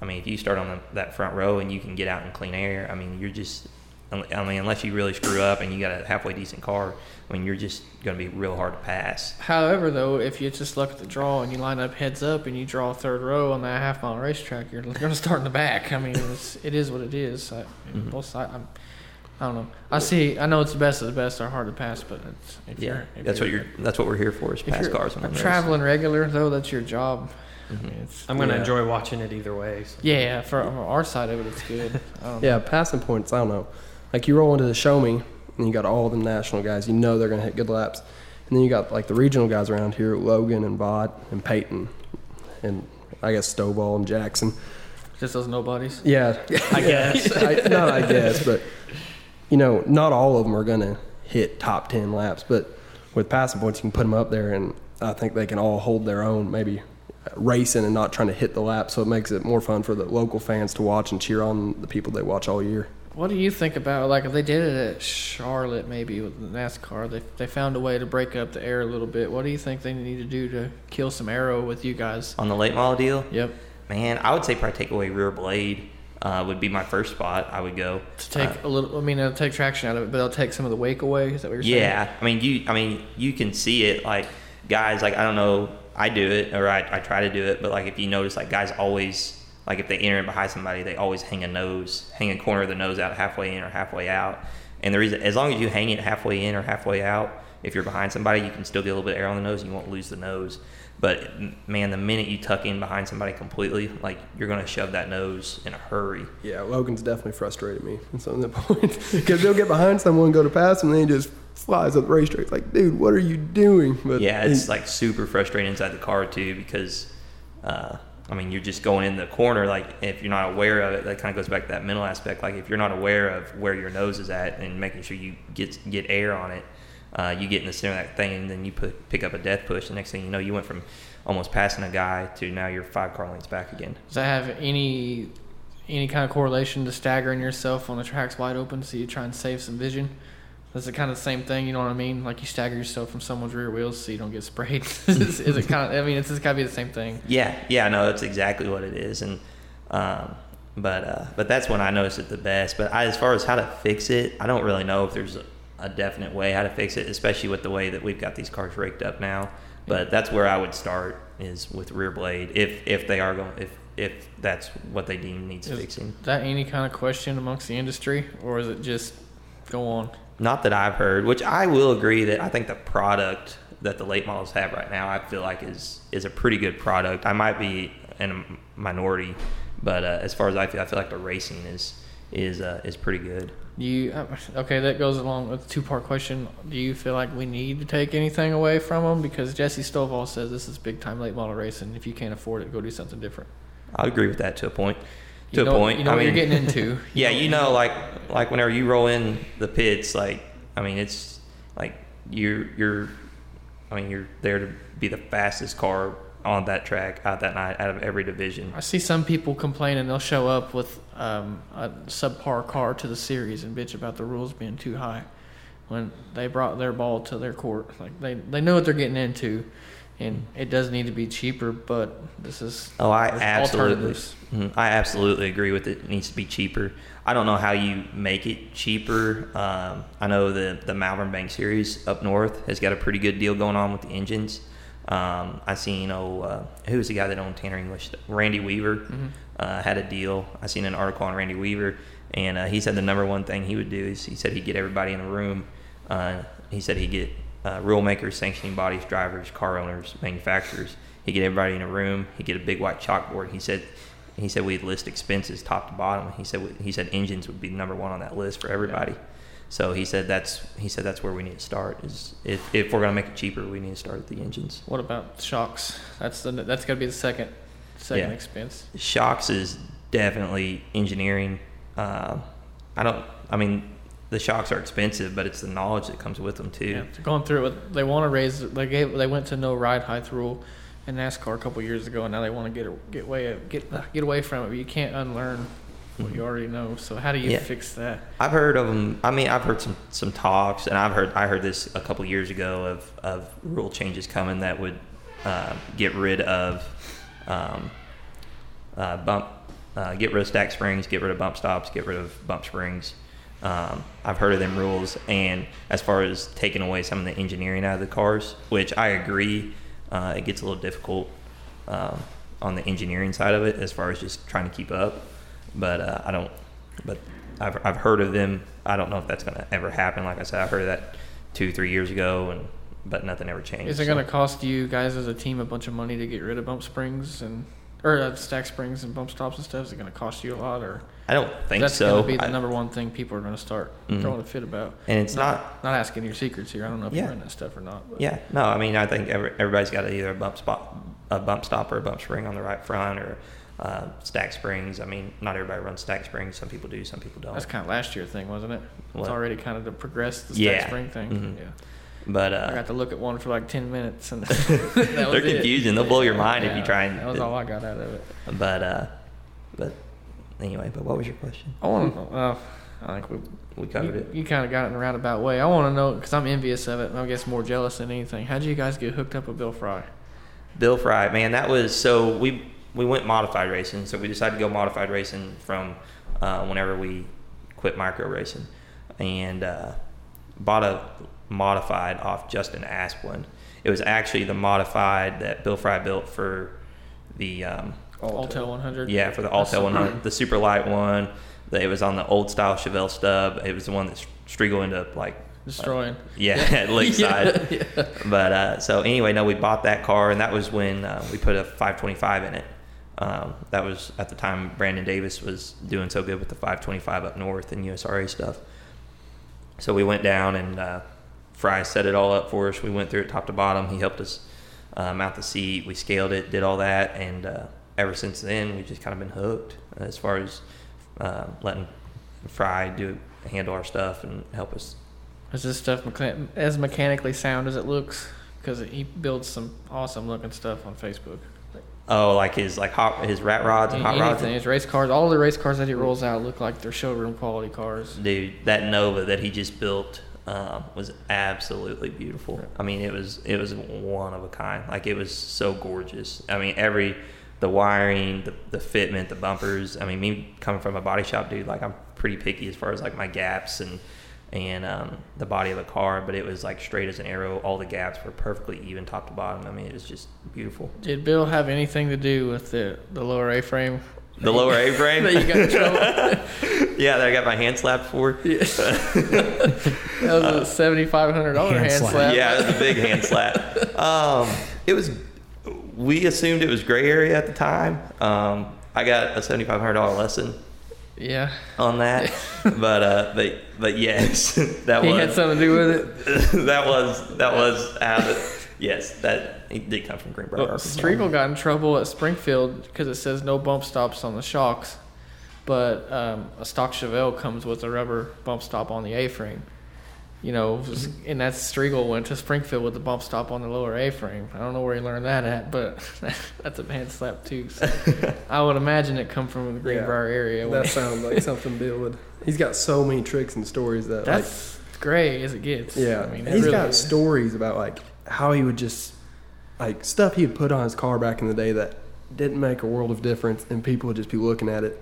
I mean, if you start on the, that front row and you can get out in clean air, I mean, you're just. I mean, unless you really screw up and you got a halfway decent car, I mean, you're just going to be real hard to pass. However, though, if you just look at the draw and you line up heads up and you draw a third row on that half mile racetrack, you're going to start in the back. I mean, it's, it is what it is. I, Mhm. Both sides. I'm, I don't know. I see. I know it's the best of the best are hard to pass, but it's, if Yeah, you're, if that's what you're. That's what we're here for is If pass you're cars on a the traveling regular though, that's your job. I Mhm. mean, it's, I'm gonna Yeah. enjoy watching it either way. So. yeah, for our side of it, it's good. I Yeah, know. passing points. I don't know. Like you roll into the show me, and you got all the national guys. You know they're gonna hit good laps, and then you got like the regional guys around here: Logan and Vaught and Peyton, and I guess Stovall and Jackson. just those nobodies. Yeah, I guess. I, not I guess, but you know, not all of them are gonna hit top ten laps. But with passing points, you can put them up there, and I think they can all hold their own. Maybe uh, racing and not trying to hit the lap, so it makes it more fun for the local fans to watch and cheer on the people they watch all year. What do you think about like if they did it at Charlotte maybe with NASCAR? They they found a way to break up the air a little bit. What do you think they need to do to kill some aero with you guys? On the late model deal, Yep. man, I would say probably take away rear blade uh, would be my first spot. I would go To take Uh, a little, I mean, it'll take traction out of it, but it'll take some of the wake away. Is that what you're saying? Yeah, I mean you. I mean you can see it. Like guys, like I don't know. I do it, or I, I try to do it. But like if you notice, like guys always like if they enter in behind somebody, they always hang a nose, hang a corner of the nose out halfway in or halfway out. And the reason, as long as you hang it halfway in or halfway out, if you're behind somebody, you can still get a little bit of air on the nose. and You won't lose the nose. But man, the minute you tuck in behind somebody completely, like you're gonna shove that nose in a hurry. Yeah, Logan's definitely frustrated me at some of the points because he'll get behind someone, go to pass and then he just flies up the racetrack. It's like, dude, what are you doing? But Yeah, it's he- like super frustrating inside the car too because, uh, I mean, you're just going in the corner. Like if you're not aware of it, that kind of goes back to that mental aspect. Like if you're not aware of where your nose is at and making sure you get get air on it, uh, you get in the center of that thing and then you put, pick up a death push. The next thing you know, you went from almost passing a guy to now you're five car lengths back again. Does that have any any kind of correlation to staggering yourself when the track's wide open so you try and save some vision? Is it kind of the same thing? You know what I mean? Like you stagger yourself from someone's rear wheels so you don't get sprayed. is, is it kind of? I mean, it's just got to be the same thing. Yeah, yeah, no, that's exactly what it is, and um, but uh, but that's when I noticed it the best. But I, as far as how to fix it, I don't really know if there's a, a definite way how to fix it, especially with the way that we've got these cars raked up now. But that's where I would start is with rear blade if if they are going if if that's what they deem needs fixing. Is fixing. that any kind of question amongst the industry, or is it just go on? Not that I've heard, which I will agree that I think the product that the late models have right now, I feel like is is a pretty good product. I might be in a minority, but uh, as far as I feel, I feel like the racing is is uh, is pretty good. You uh, okay? That goes along with the two-part question. Do you feel like we need to take anything away from them? Because Jesse Stovall says this is big-time late model racing. If you can't afford it, go do something different. I agree with that to a point. You To know, a point. You know I what mean, you're getting into. yeah, you know, like like whenever you roll in the pits, like I mean, it's like you're you're, I mean, you're there to be the fastest car on that track out that night out of every division. I see some people complaining they'll show up with um, a subpar car to the series and bitch about the rules being too high when they brought their ball to their court. Like they, they know what they're getting into, and it does need to be cheaper. But this is Oh, I absolutely, alternatives. Mhm. I absolutely agree with it. It needs to be cheaper. I don't know how you make it cheaper. Um, I know the the Malvern Bank Series up north has got a pretty good deal going on with the engines. Um, I seen, you know, uh, who was the guy that owned Tanner English? Randy Weaver Mhm. uh, had a deal. I seen an article on Randy Weaver, and uh, he said the number one thing he would do is he said he'd get everybody in the room. Uh, he said he'd get uh, rule makers, sanctioning bodies, drivers, car owners, manufacturers. He'd get everybody in a room. He'd get a big white chalkboard. He said he said we'd list expenses top to bottom. He said he said engines would be number one on that list for everybody. So he said that's he said that's where we need to start. Is if, if we're gonna make it cheaper, we need to start at the engines. What about shocks? That's the that's got to be the second second Yeah. expense. Shocks is definitely engineering. Uh, I don't. I mean, the shocks are expensive, but it's the knowledge that comes with them too. Yeah, they're going through it. They want to raise. They gave. They went to no ride height rule in NASCAR a couple years ago, and now they want to get get away get get away from it. But you can't unlearn what you already know. So how do you Yeah. fix that? I've heard of them. I mean, I've heard some some talks, and I've heard I heard this a couple years ago of of rule changes coming that would uh, get rid of um, uh, bump, uh, get rid of stack springs, get rid of bump stops, get rid of bump springs. Um, I've heard of them rules, and as far as taking away some of the engineering out of the cars, which I agree, uh, it gets a little difficult um, on the engineering side of it as far as just trying to keep up. But uh, I don't. But I've I've heard of them. I don't know if that's going to ever happen. Like I said, I heard of that two three years ago, and but nothing ever changed. Is it so. going to cost you guys as a team a bunch of money to get rid of bump springs and or uh, stack springs and bump stops and stuff? Is it going to cost you a lot, or I don't think that's so. That's going to be the I- number one thing people are going to start Mhm. throwing a fit about? and it's not Not asking your secrets here. I don't know if you're run that stuff or not. But Yeah, no, I mean, I think every, everybody's got either a bump spot, a bump stop, or a bump spring on the right front, or uh, stack springs. I mean, not everybody runs stack springs. Some people do, some people don't. That's kind of last year thing, wasn't it? What? It's already kind of the progress the stack Yeah. spring thing. Mhm. Yeah. But I uh, got to look at one for like ten minutes, and that was they're it. confusing. They'll blow your mind if you try and. That was all I got out of it. But uh, but anyway, but what was your question? I want to. Uh, I think we We covered you, it. You kind of got it in a roundabout way. I want to know because I'm envious of it. and I guess more jealous than anything. How did you guys get hooked up with Bill Fry? Bill Fry, man, that was so we we went modified racing. So we decided to go modified racing from uh, whenever we quit micro racing, and uh, bought a modified off Justin Asplin. It was actually the modified that Bill Fry built for the um, Altel 100. yeah for the That's Altel so 100, the super light one. It was on the old style Chevelle stub. It was the one that Striegel ended up like Destroying. yeah, at Lakeside. Yeah, yeah. But uh, so anyway, no, we bought that car, and that was when uh, we put a 525 in it. Um, that was at the time Brandon Davis was doing so good with the 525 up north and USRA stuff. So we went down and uh, Fry set it all up for us. We went through it top to bottom. He helped us uh, mount the seat. We scaled it, did all that, and uh, ever since then we've just kind of been hooked as far as uh, letting Fry do handle our stuff and help us Is this stuff mechan- as mechanically sound as it looks? Because he builds some awesome looking stuff on Facebook. Oh, like his like hot his rat rods and hot rods. Anything. His race cars, all the race cars that he rolls out look like they're showroom quality cars. Dude, that Nova that he just built um, was absolutely beautiful. I mean, it was it was one of a kind. Like it was so gorgeous. I mean, every the wiring, the the fitment, the bumpers. I mean, me coming from a body shop, dude, like I'm pretty picky as far as like my gaps and and um, the body of the car. But it was like straight as an arrow. All the gaps were perfectly even, top to bottom. I mean, it was just beautiful. Did Bill have anything to do with the, the lower A frame? The lower A frame. that you got in trouble? yeah, that I got my hand slapped for. That was a seventy five hundred dollar Hand hand slap. slap. Yeah, it was a big hand slap. Um, it was. We assumed it was gray area at the time. Um, I got a seventy five hundred dollar lesson Yeah. on that, but uh, but but yes, that He was had something to do with it. that was that was out of yes that it did come from Greenbrier. Well, Arkansas. Striegel got in trouble at Springfield because it says no bump stops on the shocks, but um, a stock Chevelle comes with a rubber bump stop on the A-frame. You know, Mm-hmm. and that's Striegel went to Springfield with the bump stop on the lower A-frame. I don't know where he learned that at, but that's a hand slap too. So I would imagine it come from the Greenbrier area. That sounds like something Bill would. He's got so many tricks and stories that like that's gray as it gets. Yeah, I mean, it he's really got is. stories about like how he would just like stuff he would put on his car back in the day that didn't make a world of difference, and people would just be looking at it.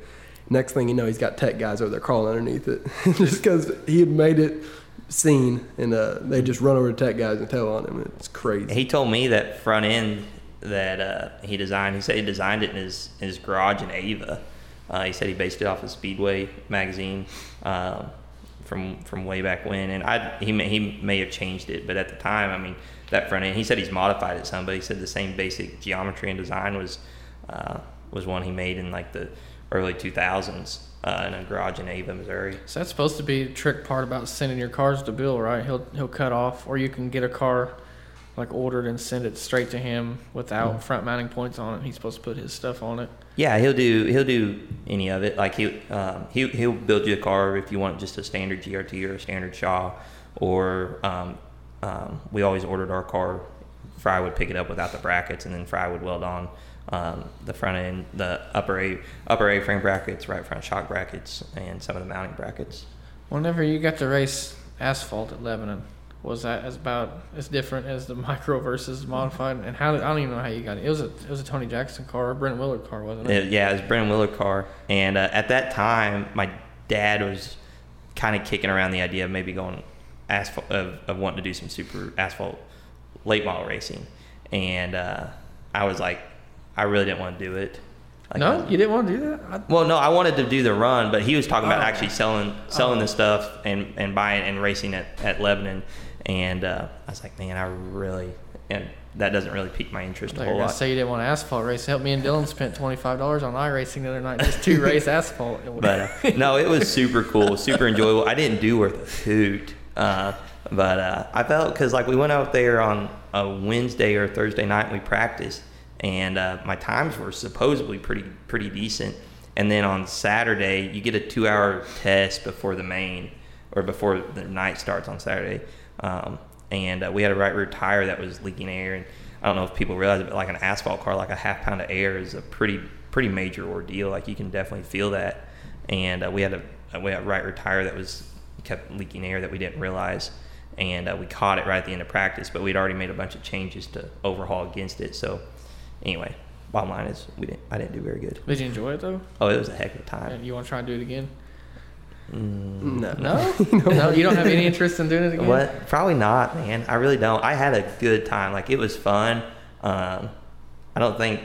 Next thing you know, he's got tech guys over there crawling underneath it, just because he had made it seen, and uh, they just run over to tech guys and tell on him. It's crazy. He told me that front end that uh, he designed. He said he designed it in his his garage in Ava. Uh, he said he based it off of Speedway magazine um, from from way back when, and I he may, he may have changed it, but at the time, I mean that front end. He said he's modified it some, but he said the same basic geometry and design was uh, was one he made in like the early 2000s uh, in a garage in Ava, Missouri. So that's supposed to be the trick part about sending your cars to Bill, right? He'll he'll cut off, or you can get a car like ordered and send it straight to him without Mm-hmm. front mounting points on it. He's supposed to put his stuff on it. Yeah, he'll do he'll do any of it. Like he um, he he'll build you a car if you want just a standard GRT or a standard Shaw, or um, um, we always ordered our car Fry would pick it up without the brackets, and then Fry would weld on um, the front end, the upper A upper A frame brackets, right front shock brackets, and some of the mounting brackets. Whenever you got to race asphalt at Lebanon, was that as about as different as the micro versus modified? And how did, I don't even know how you got it. It was a it was a Tony Jackson car or Brent Willard car, wasn't it? It- yeah, it was Brennan Willard car, and uh, at that time, my dad was kind of kicking around the idea of maybe going asphalt of, of wanting to do some super asphalt late model racing, and uh, I was like, I really didn't want to do it. Like, no, you didn't want to do that. I, well, no, I wanted to do the run, but he was talking about Oh. actually selling selling Oh. the stuff and, and buying and racing at, at Lebanon. And uh, I was like, man, I really and that doesn't really pique my interest I a whole lot. say you didn't want to asphalt race. Help me and Dylan spent twenty five dollars on iRacing the other night just to race asphalt. But uh, no, it was super cool, super enjoyable. I didn't do worth a hoot, uh, but uh, I felt because like we went out there on a Wednesday or Thursday night and we practiced, and uh, my times were supposedly pretty pretty decent. And then on Saturday, you get a two hour test before the main or before the night starts on Saturday. Um, and uh, we had a right rear tire that was leaking air. And I don't know if people realize it, but like an asphalt car, like a half pound of air is a pretty pretty major ordeal. Like you can definitely feel that. And uh, we had a we had a right rear tire that was kept leaking air that we didn't realize. And uh, we caught it right at the end of practice, but we'd already made a bunch of changes to overhaul against it. So anyway, bottom line is we didn't I didn't do very good. Did you enjoy it though? Oh, it was a heck of a time. And you want to try and do it again? Mm, No. No, no, you don't have any interest in doing it again. What? Probably not, man. I really don't. I had a good time. Like it was fun. Um, I don't think.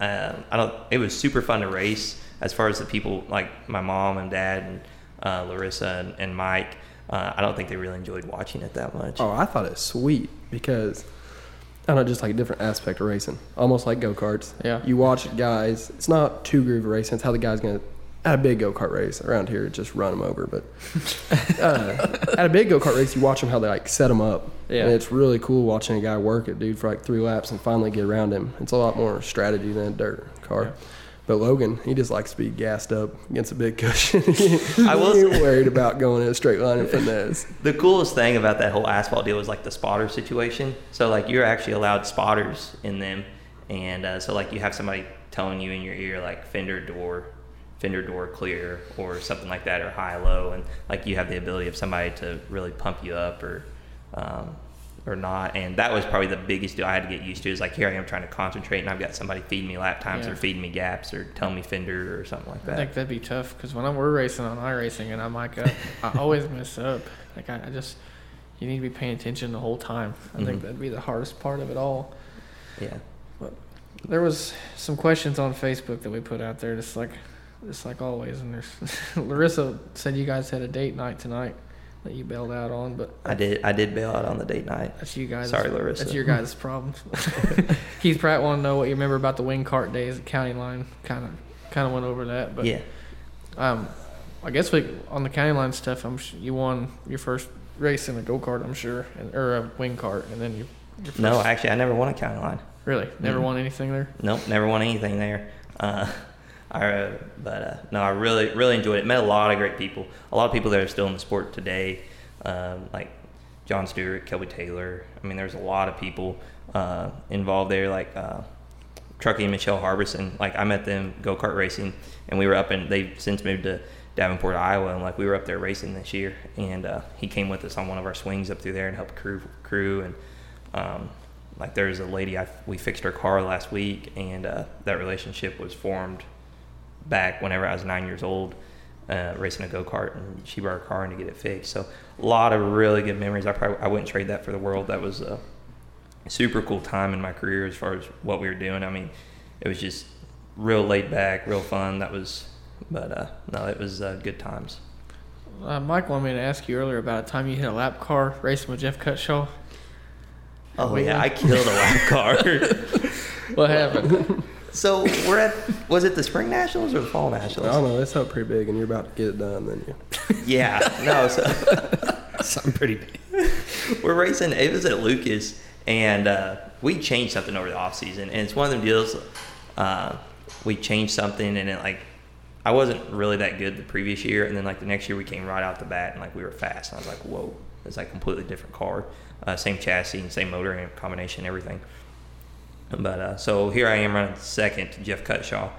Um, I don't. It was super fun to race. As far as the people, like my mom and dad and uh, Larissa and, and Mike, uh, I don't think they really enjoyed watching it that much. Oh, I thought it was sweet because I don't know, just like a different aspect of racing, almost like go karts. Yeah. You watch guys. It's not two groove racing. It's how the guy's gonna. At a big go kart race around here, just run them over. But uh, at a big go kart race, you watch them how they like set them up. Yeah. And it's really cool watching a guy work it, dude, for like three laps and finally get around him. It's a lot more strategy than a dirt car. Yeah. But Logan, he just likes to be gassed up against a big cushion. I will he ain't say- worried about going in a straight line and finesse. The coolest thing about that whole asphalt deal was like the spotter situation. So like you're actually allowed spotters in them, and uh, so like you have somebody telling you in your ear like fender door, fender door clear or something like that or high low, and like you have the ability of somebody to really pump you up or. Um, or not, and that was probably the biggest deal I had to get used to. Is like here I am trying to concentrate, and I've got somebody feeding me lap times Yeah. or feeding me gaps or telling me fender or something like I that. think that'd be tough because when I'm, we're racing on iRacing and I'm like, uh, I always mess up. Like I, I just, you need to be paying attention the whole time. I think Mhm. that'd be the hardest part of it all. Yeah. But there was some questions on Facebook that we put out there, just like, just like always. And there's Larissa said you guys had a date night tonight that you bailed out on, but I did. I did bail out on the date night. that's you guys. Sorry, Larissa. That's your guys' problem. Keith Pratt want to know what you remember about the wing cart days at County Line. Kind of, kind of went over that, but yeah. Um, I guess we on the county line stuff. I'm sh- you won your first race in a go kart. I'm sure, and, or a wing cart, and then you. No, actually, I never won a county line. really never Mm. won anything there. Nope, never won anything there. Uh, I, uh, but uh, no, I really, really enjoyed it. Met a lot of great people. A lot of people that are still in the sport today, um, like John Stewart, Kelby Taylor. I mean, there's a lot of people uh, involved there, like uh, Truckee and Michelle Harbison. Like I met them go kart racing, and we were up and They've since moved to Davenport, Iowa, and like we were up there racing this year. And uh, he came with us on one of our swings up through there and helped crew crew and. Um, like there's a lady I we fixed her car last week, and uh, that relationship was formed back whenever I was nine years old, uh, racing a go kart, and she brought her car in to get it fixed. So a lot of really good memories. I probably I wouldn't trade that for the world. That was a super cool time in my career as far as what we were doing. I mean, it was just real laid back, real fun. That was, but uh, no, it was uh, good times. Uh, Mike wanted me to ask you earlier about a time you hit a lap car racing with Jeff Cutshaw. Oh yeah, I killed a lap car. What happened? so we're at was it the spring nationals or the fall nationals? I don't know. It's up pretty big, and you're about to get it done. Then you. Yeah, no. So Something pretty big. we're racing. It was at Lucas, and uh, we changed something over the off season, and it's one of them deals. Uh, we changed something, and it like I wasn't really that good the previous year, and then like the next year we came right out the bat, and like we were fast, and I was like, whoa, it's like completely different car. uh, same chassis, same motor and combination, everything. But uh, so here I am running second to Jeff Cutshaw,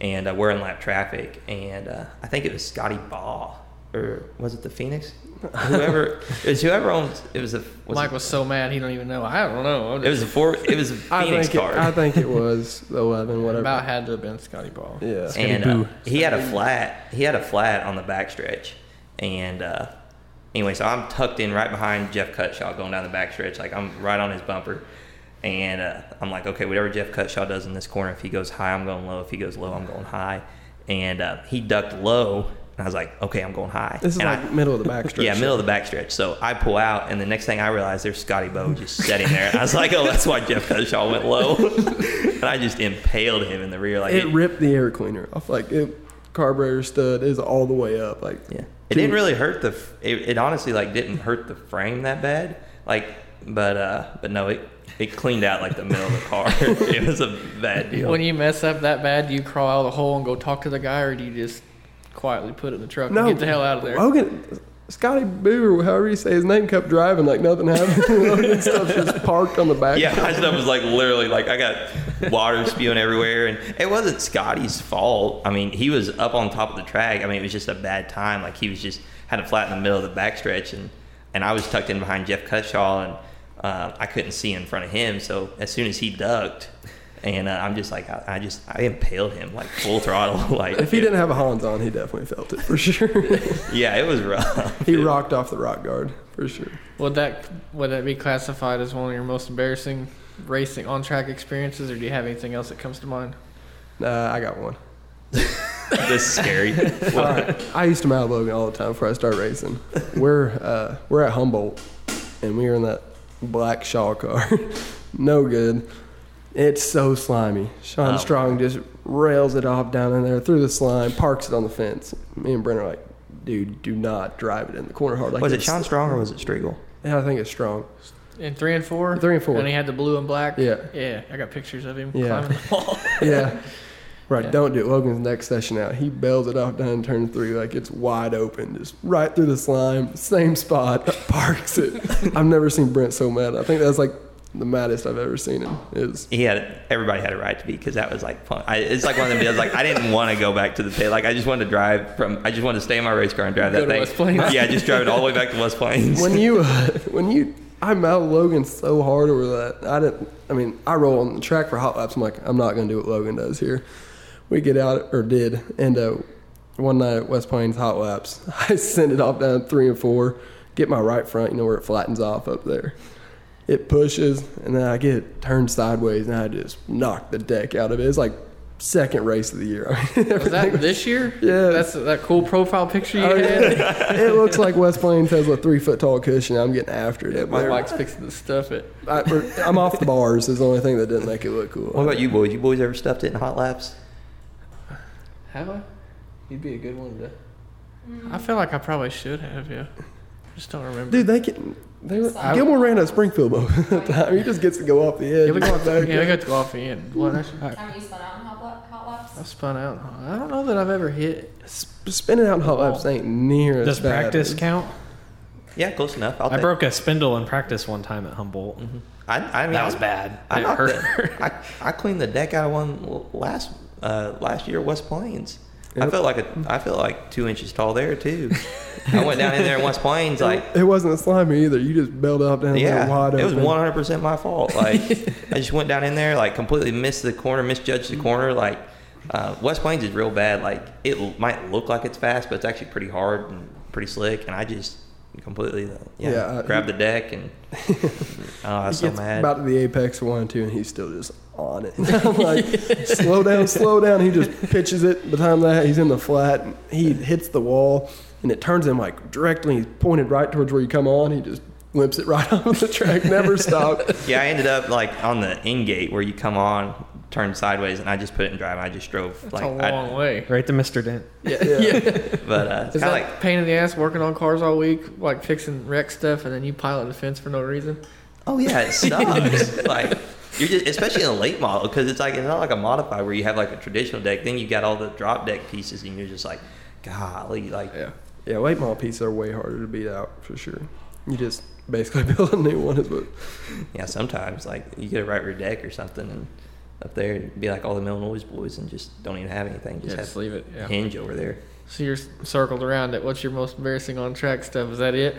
and uh, we're in lap traffic, and uh, I think it was Scotty Ball or was it the Phoenix? Whoever it was, whoever owns it was a. Was Mike it, was so mad he don't even know. I don't know. It was a four. It was a Phoenix think, car. it, I think it was the 11, whatever. about had to have been Scotty Ball. yeah. and uh, he had a flat. He had a flat on the backstretch, and uh, anyway, so I'm tucked in right behind Jeff Cutshaw going down the backstretch, like I'm right on his bumper, and uh, I'm like, okay, whatever Jeff Cutshaw does in this corner, if he goes high, I'm going low. If he goes low, I'm going high, and uh, he ducked low, and I was like, okay, I'm going high. This is And like I- middle of the backstretch. yeah, middle of the backstretch. So I pull out, and the next thing I realize, there's Scotty Bow just sitting there. And I was like, oh, that's why Jeff Cutshaw went low. and I just impaled him in the rear. Like It ripped the air cleaner off. Like it, carburetor stud is all the way up. Like Yeah, it didn't really hurt the. It, it honestly like didn't hurt the frame that bad. Like, but uh, but no, it it cleaned out like the middle of the car. it was a bad deal. When you mess up that bad, do you crawl out of the hole and go talk to the guy, or do you just quietly put it in the truck no, and get the hell out of there? Logan, Scotty Boo, however you say his name, kept driving like nothing happened. Logan stuff just parked on the back. yeah, my stuff was like literally like I got water spewing everywhere, and it wasn't Scotty's fault. I mean, he was up on top of the track. I mean, it was just a bad time. Like he was just had a flat in the middle of the backstretch, and and I was tucked in behind Jeff Cutshaw, and uh, I couldn't see in front of him. So as soon as he ducked, and uh, I'm just like I, I just I impaled him like full throttle. like If he didn't have a Hans on, he definitely felt it for sure. yeah, it was rough. he rocked off the rock guard for sure. Would that would that be classified as one of your most embarrassing racing on track experiences, or do you have anything else that comes to mind? Nah, I got one. this is scary. All right. I used to mount Logan all the time before I started racing. We're uh, we're at Humboldt, and we were in that black Shaw car. no good. It's so slimy. Sean Oh. Strong just rails it off down in there through the slime, parks it on the fence. Me and Brent are like, dude, do not drive it in the corner hard. Like was it this." Sean Strong or was it Striegel? Yeah, I think it's Strong. In three and four, Three and four. and he had the blue and black. Yeah. yeah. I got pictures of him Yeah. climbing the wall. Yeah. Right, Yeah. don't do it. Logan's next session out. He bails it off down turn three like it's wide open, just right through the slime, same spot, parks it. I've never seen Brent so mad. I think that's like the maddest I've ever seen him. Is he had everybody had a right to be because that was like fun. I, it's like one of them deals. Like I didn't want to go back to the pit. Like I just wanted to drive from. I just wanted to stay in my race car and drive Go that thing. Yeah, just drive it all the way back to West Plains. when you uh, when you I mouthed Logan so hard over that. I didn't. I mean, I roll on the track for hot laps. I'm like, I'm not gonna do what Logan does here. We get out or did, and uh, one night at West Plains hot laps, I send it off down three and four. Get my right front, you know where it flattens off up there. It pushes, and then I get it turned sideways, and I just knock the deck out of it. It's like second race of the year. I mean, Was that this year? Yeah. that's that cool profile picture you Oh, had. it looks like West Plains has a three foot tall cushion. I'm getting after it. up My there. bike's fixing to stuff it. I, I'm off the bars. Is the only thing that didn't make it look cool. what about you boys? You boys ever stuffed it in hot laps? Have I? You'd be a good one to. I feel like I probably should have. Yeah, just don't remember. dude? They can. They were, I- Gilmore ran a Springfield boat at the time. He just gets to go off the edge. yeah, we got Back to, yeah, we up. got to go off the end. What? I, Haven't you spun out in hot, lap, hot laps? I spun out. I don't know that I've ever hit. Sp- Spinning out in hot laps ain't near as Does bad practice as- count? Yeah, close enough. I'll I take- broke a spindle in practice one time at Humboldt. Mm-hmm. I, I mean, That was bad. I, It knocked hurt. the- I, I cleaned the deck out of one last uh, last year at West Plains. I felt like a, I felt like two inches tall there too. I went down in there in West Plains like It wasn't slimy either. You just bailed up down there Yeah, wide it was one hundred percent my fault. Like I just went down in there, like completely missed the corner, misjudged the corner. Like uh, West Plains is real bad. Like it might look like it's fast, but it's actually pretty hard and pretty slick. And I just completely, yeah, Yeah, uh, grabbed the deck and oh, I was He so mad. about to the apex one and two, and he's still just on it. I'm like, slow down, slow down. He just pitches it. By the time that he's in the flat, and he hits the wall, and it turns him like directly. He's pointed right towards where you come on. He just limps it right off the track. Never stopped. yeah, I ended up like on the in gate where you come on, turn sideways, and I just put it in drive. I just drove That's like, a I- long way. Right to Mr. Dent. Yeah, Yeah. yeah. but uh, it's kind of like pain in the ass working on cars all week, like fixing wreck stuff, and then you pilot the fence for no reason? Oh yeah, it sucks. like you're just, especially in a late model, because it's like it's not like a modified where you have like a traditional deck. Then you got all the drop deck pieces, and you're just like, golly, like Yeah, late model pieces are way harder to beat out for sure. You just basically build a new one. Is what Yeah, sometimes like you get a right rear deck or something, and up there it'd be like all the Illinois boys, and just don't even have anything. Just Yeah, have just leave it. Yeah. hinge over there. So you're circled around it. What's your most embarrassing on track stuff? Is that it?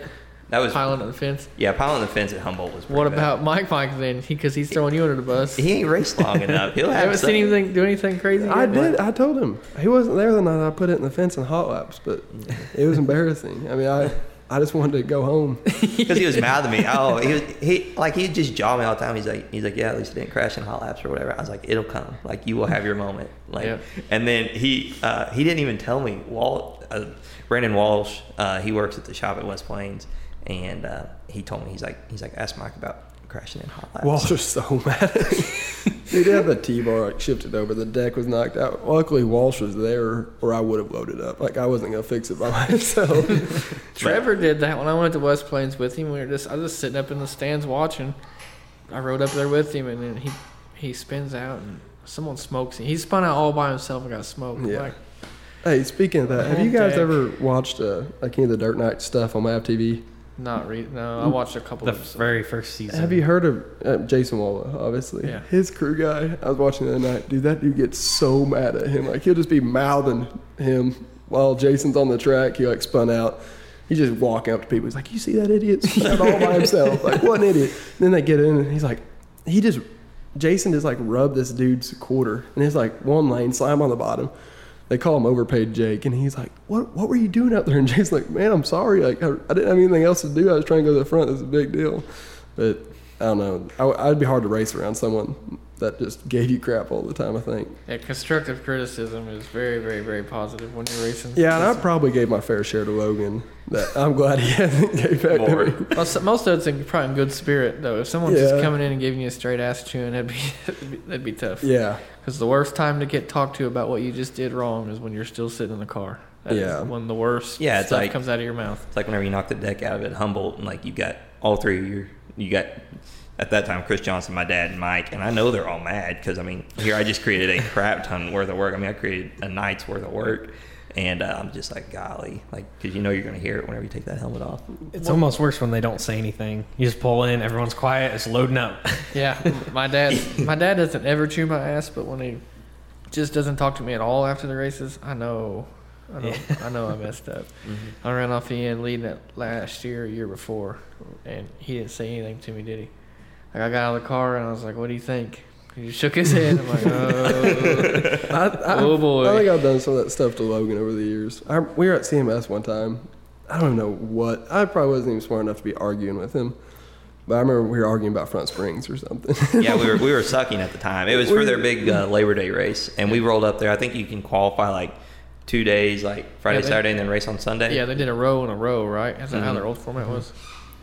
That was Piling on the fence. yeah, piling the fence at Humboldt was. pretty What bad. about Mike Mike then? Because he's throwing you under the bus. He ain't raced long enough. He'll You have haven't some- seen anything do anything crazy. I yet? did. I told him he wasn't there the night I put it in the fence in hot laps, but it was embarrassing. I mean, I I just wanted to go home. because he was mad at me. Oh, he was, he like he'd just jaw me all the time. He's like he's like yeah, at least it didn't crash in hot laps or whatever. I was like it'll come. Like you will have your moment. Like Yeah. and then he uh, he didn't even tell me. Wal uh, Brandon Walsh uh, he works at the shop at West Plains, and uh, he told me he's like he's like ask Mike about crashing in hot laps. Walsh was so mad. Dude, he had the T-bar like shifted over. The deck was knocked out. Luckily, Walsh was there, or I would have loaded up. Like I wasn't gonna fix it by myself. Trevor did that when I went to West Plains with him. We were just I was just sitting up in the stands watching. I rode up there with him, and then he he spins out and someone smokes him. He spun out all by himself and got smoked. Yeah. Like, hey, speaking of that, have you guys Okay. ever watched uh, like any of the Dirt Night stuff on MAV TV? Not re- no. I watched a couple The of them. very first season. Have you heard of uh, Jason Walla? Obviously, Yeah. his crew guy. I was watching the other night. Dude, that dude gets so mad at him. Like he'll just be mouthing him while Jason's on the track. He like spun out. He's just walking up to people. He's like, "You see that idiot spun out all by himself? Like what an idiot!" then they get in, and he's like, he just Jason just like rubbed this dude's quarter, and it's like one lane slam on the bottom. They call him overpaid Jake, and he's like, "What? What were you doing out there?" And Jake's like, "Man, I'm sorry. Like, I, I didn't have anything else to do. I was trying to go to the front. It's a big deal." But I don't know. I, I'd be hard to race around someone that just gave you crap all the time. I think. Yeah, constructive criticism is very, very, very positive when you're racing. Yeah, and I probably gave my fair share to Logan. That I'm glad he hasn't gave back More. to me. most, most of it's in, probably in good spirit though. If someone's Yeah. just coming in and giving you a straight ass chewing, that'd be that'd be, that'd be tough. Yeah, Because the worst time to get talked to about what you just did wrong is when you're still sitting in the car. That is Yeah. when the worst Yeah, it's stuff like- comes out of your mouth. It's like whenever you knock the deck out of it at Humboldt, and like you got all three of your, you got at that time Chris Johnson, my dad, and Mike, and I know they're all mad because I mean here I just created a crap ton worth of work. I mean I created a night's worth of work, and uh, I'm just like golly, like because you know you're gonna hear it whenever you take that helmet off. It's almost worse when they don't say anything. You just pull in, everyone's quiet, it's loading up. Yeah, my dad. My dad doesn't ever chew my ass, but when he just doesn't talk to me at all after the races, I know. I know, I know I messed up. I ran off the end leading it last year, year before, and he didn't say anything to me, did he? Like I got out of the car and I was like, "What do you think?" He shook his head. I'm like, "Oh, I, I, Oh, boy. I think I've done some of that stuff to Logan over the years. I, we were at CMS one time. I don't know what. I probably wasn't even smart enough to be arguing with him. But I remember we were arguing about front springs or something. yeah, we were we were sucking at the time. It was for their big uh, Labor Day race, and we rolled up there. I think you can qualify like two days, like Friday, Yeah, they- Saturday, and then race on Sunday. yeah." They did a row in a row, right? Is that how their old format was?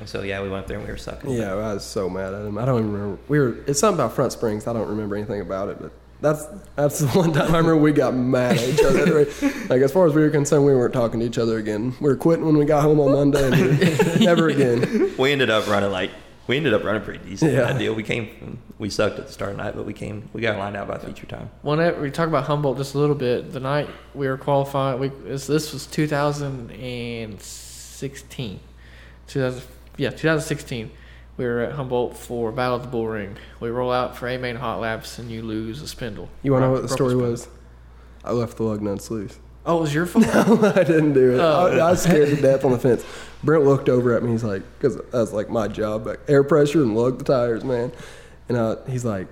And so yeah, we went up there and we were sucking. yeah, I was so mad at him. I don't even remember. We were. It's something about front springs. I don't remember anything about it, but. That's that's the one time I remember we got mad at each other. Like as far as we were concerned, we weren't talking to each other again. We were quitting when we got home on Monday, and never again. we ended up running like we ended up running pretty decent Yeah. that deal. We came we sucked at the start of the night, but we came we got lined out by feature time. Whenever we talk about Humboldt just a little bit, the night we were qualifying, we this, this was 2016, 2000, yeah, 2016. We were at Humboldt for Battle of the Bull Ring. We roll out for A main hot laps, and you lose a spindle. You want to know what the story was? I left the lug nuts loose. Oh, it was your fault. no, I didn't do it. Oh. I, I was scared to death on the fence. Brent looked over at me. He's like, because that's like my job, like air pressure and lug the tires, man. And uh, he's like,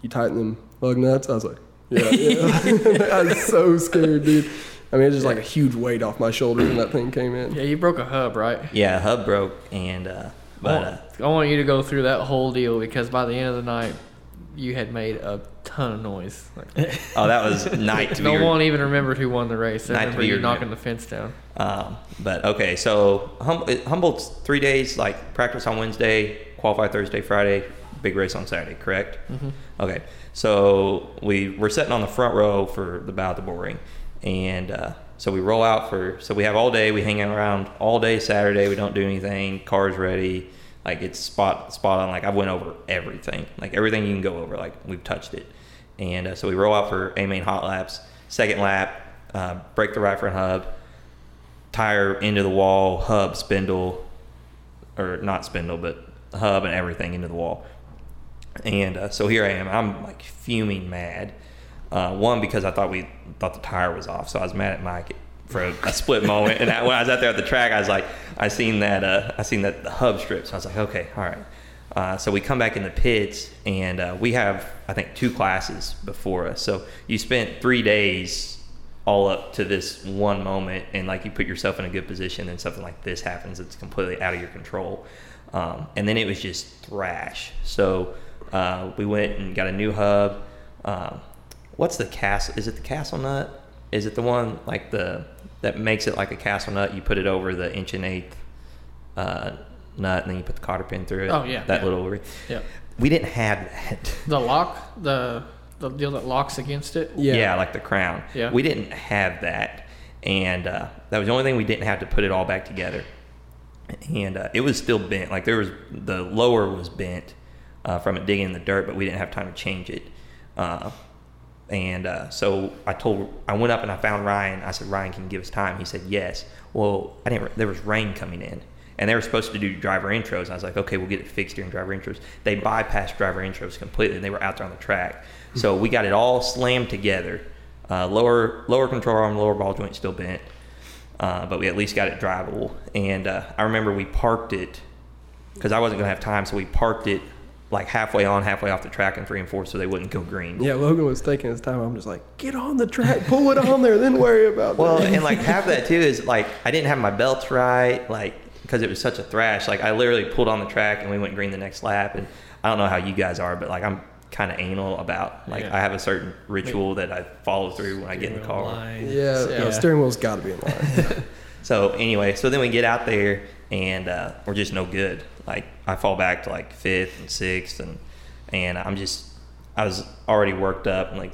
you tighten them lug nuts? I was like, yeah, yeah. I was so scared, dude. I mean, it's just like a huge weight off my shoulders when that thing came in. yeah, you broke a hub, right? Yeah, hub broke and uh, but uh, I want you to go through that whole deal because by the end of the night, you had made a ton of noise. Like, oh that was night to be no re- one even remembered who won the race. I Night to remember you remembered. knocking the fence down. Um, but okay, so hum- Humboldt's three days, like practice on Wednesday, qualify Thursday, Friday, big race on Saturday, correct? Mm-hmm. Okay, so we were sitting on the front row for the bow of the bull ring, and uh, so we roll out for so we have all day. We hang around all day Saturday. We don't do anything. Cars ready, like it's spot spot on. Like I went over everything, like everything you can go over. Like we've touched it, and uh, so we roll out for a main hot laps. Second lap, uh, break the right front hub, tire into the wall, hub spindle, or not spindle, but hub and everything into the wall. And uh, so here I am. I'm like fuming mad. Uh, one because I thought we thought the tire was off, so I was mad at Mike for a, a split moment. And I, when I was out there at the track, I was like, I seen that uh, I seen that the hub strip, so I was like, okay, all right. Uh, so we come back in the pits, and uh, we have I think two classes before us. So you spent three days all up to this one moment, and like you put yourself in a good position, and something like this happens, it's completely out of your control. Um, and then it was just thrash. So uh, we went and got a new hub. Um, what's the castle? Is it the castle nut? Is it the one like the that makes it like a castle nut? You put it over the inch and eighth uh, nut, and then you put the cotter pin through it. Oh, yeah, that yeah. little. Re- Yeah. We didn't have that. The lock, the the deal that locks against it. Yeah. like the crown. Yeah. We didn't have that, and uh, that was the only thing we didn't have to put it all back together. And uh, it was still bent. Like there was the lower was bent uh, from it digging in the dirt, but we didn't have time to change it. And uh, so I told, I went up and I found Ryan. I said, Ryan, can you give us time? He said, yes. Well, I didn't. There was rain coming in, and they were supposed to do driver intros. I was like, okay, we'll get it fixed during driver intros. They bypassed driver intros completely, and they were out there on the track. So we got it all slammed together. Uh, lower lower control arm, lower ball joint still bent, uh, but we at least got it drivable. And uh, I remember we parked it because I wasn't gonna have time, so we parked it like halfway on, halfway off the track in three and four, so they wouldn't go green. Yeah, Logan was taking his time. I'm just like, get on the track, pull it on there, then worry about Well, that. and like half of that too is like I didn't have my belts right, like because it was such a thrash. Like I literally pulled on the track and we went green the next lap. And I don't know how you guys are, but like I'm kind of anal about like Yeah. I have a certain ritual that I follow through when I get in the car. yeah, Yeah. no, steering wheel's got to be in line. So anyway, so then we get out there and uh, we're just no good. Like I fall back to like fifth and sixth, and and I'm just I was already worked up and like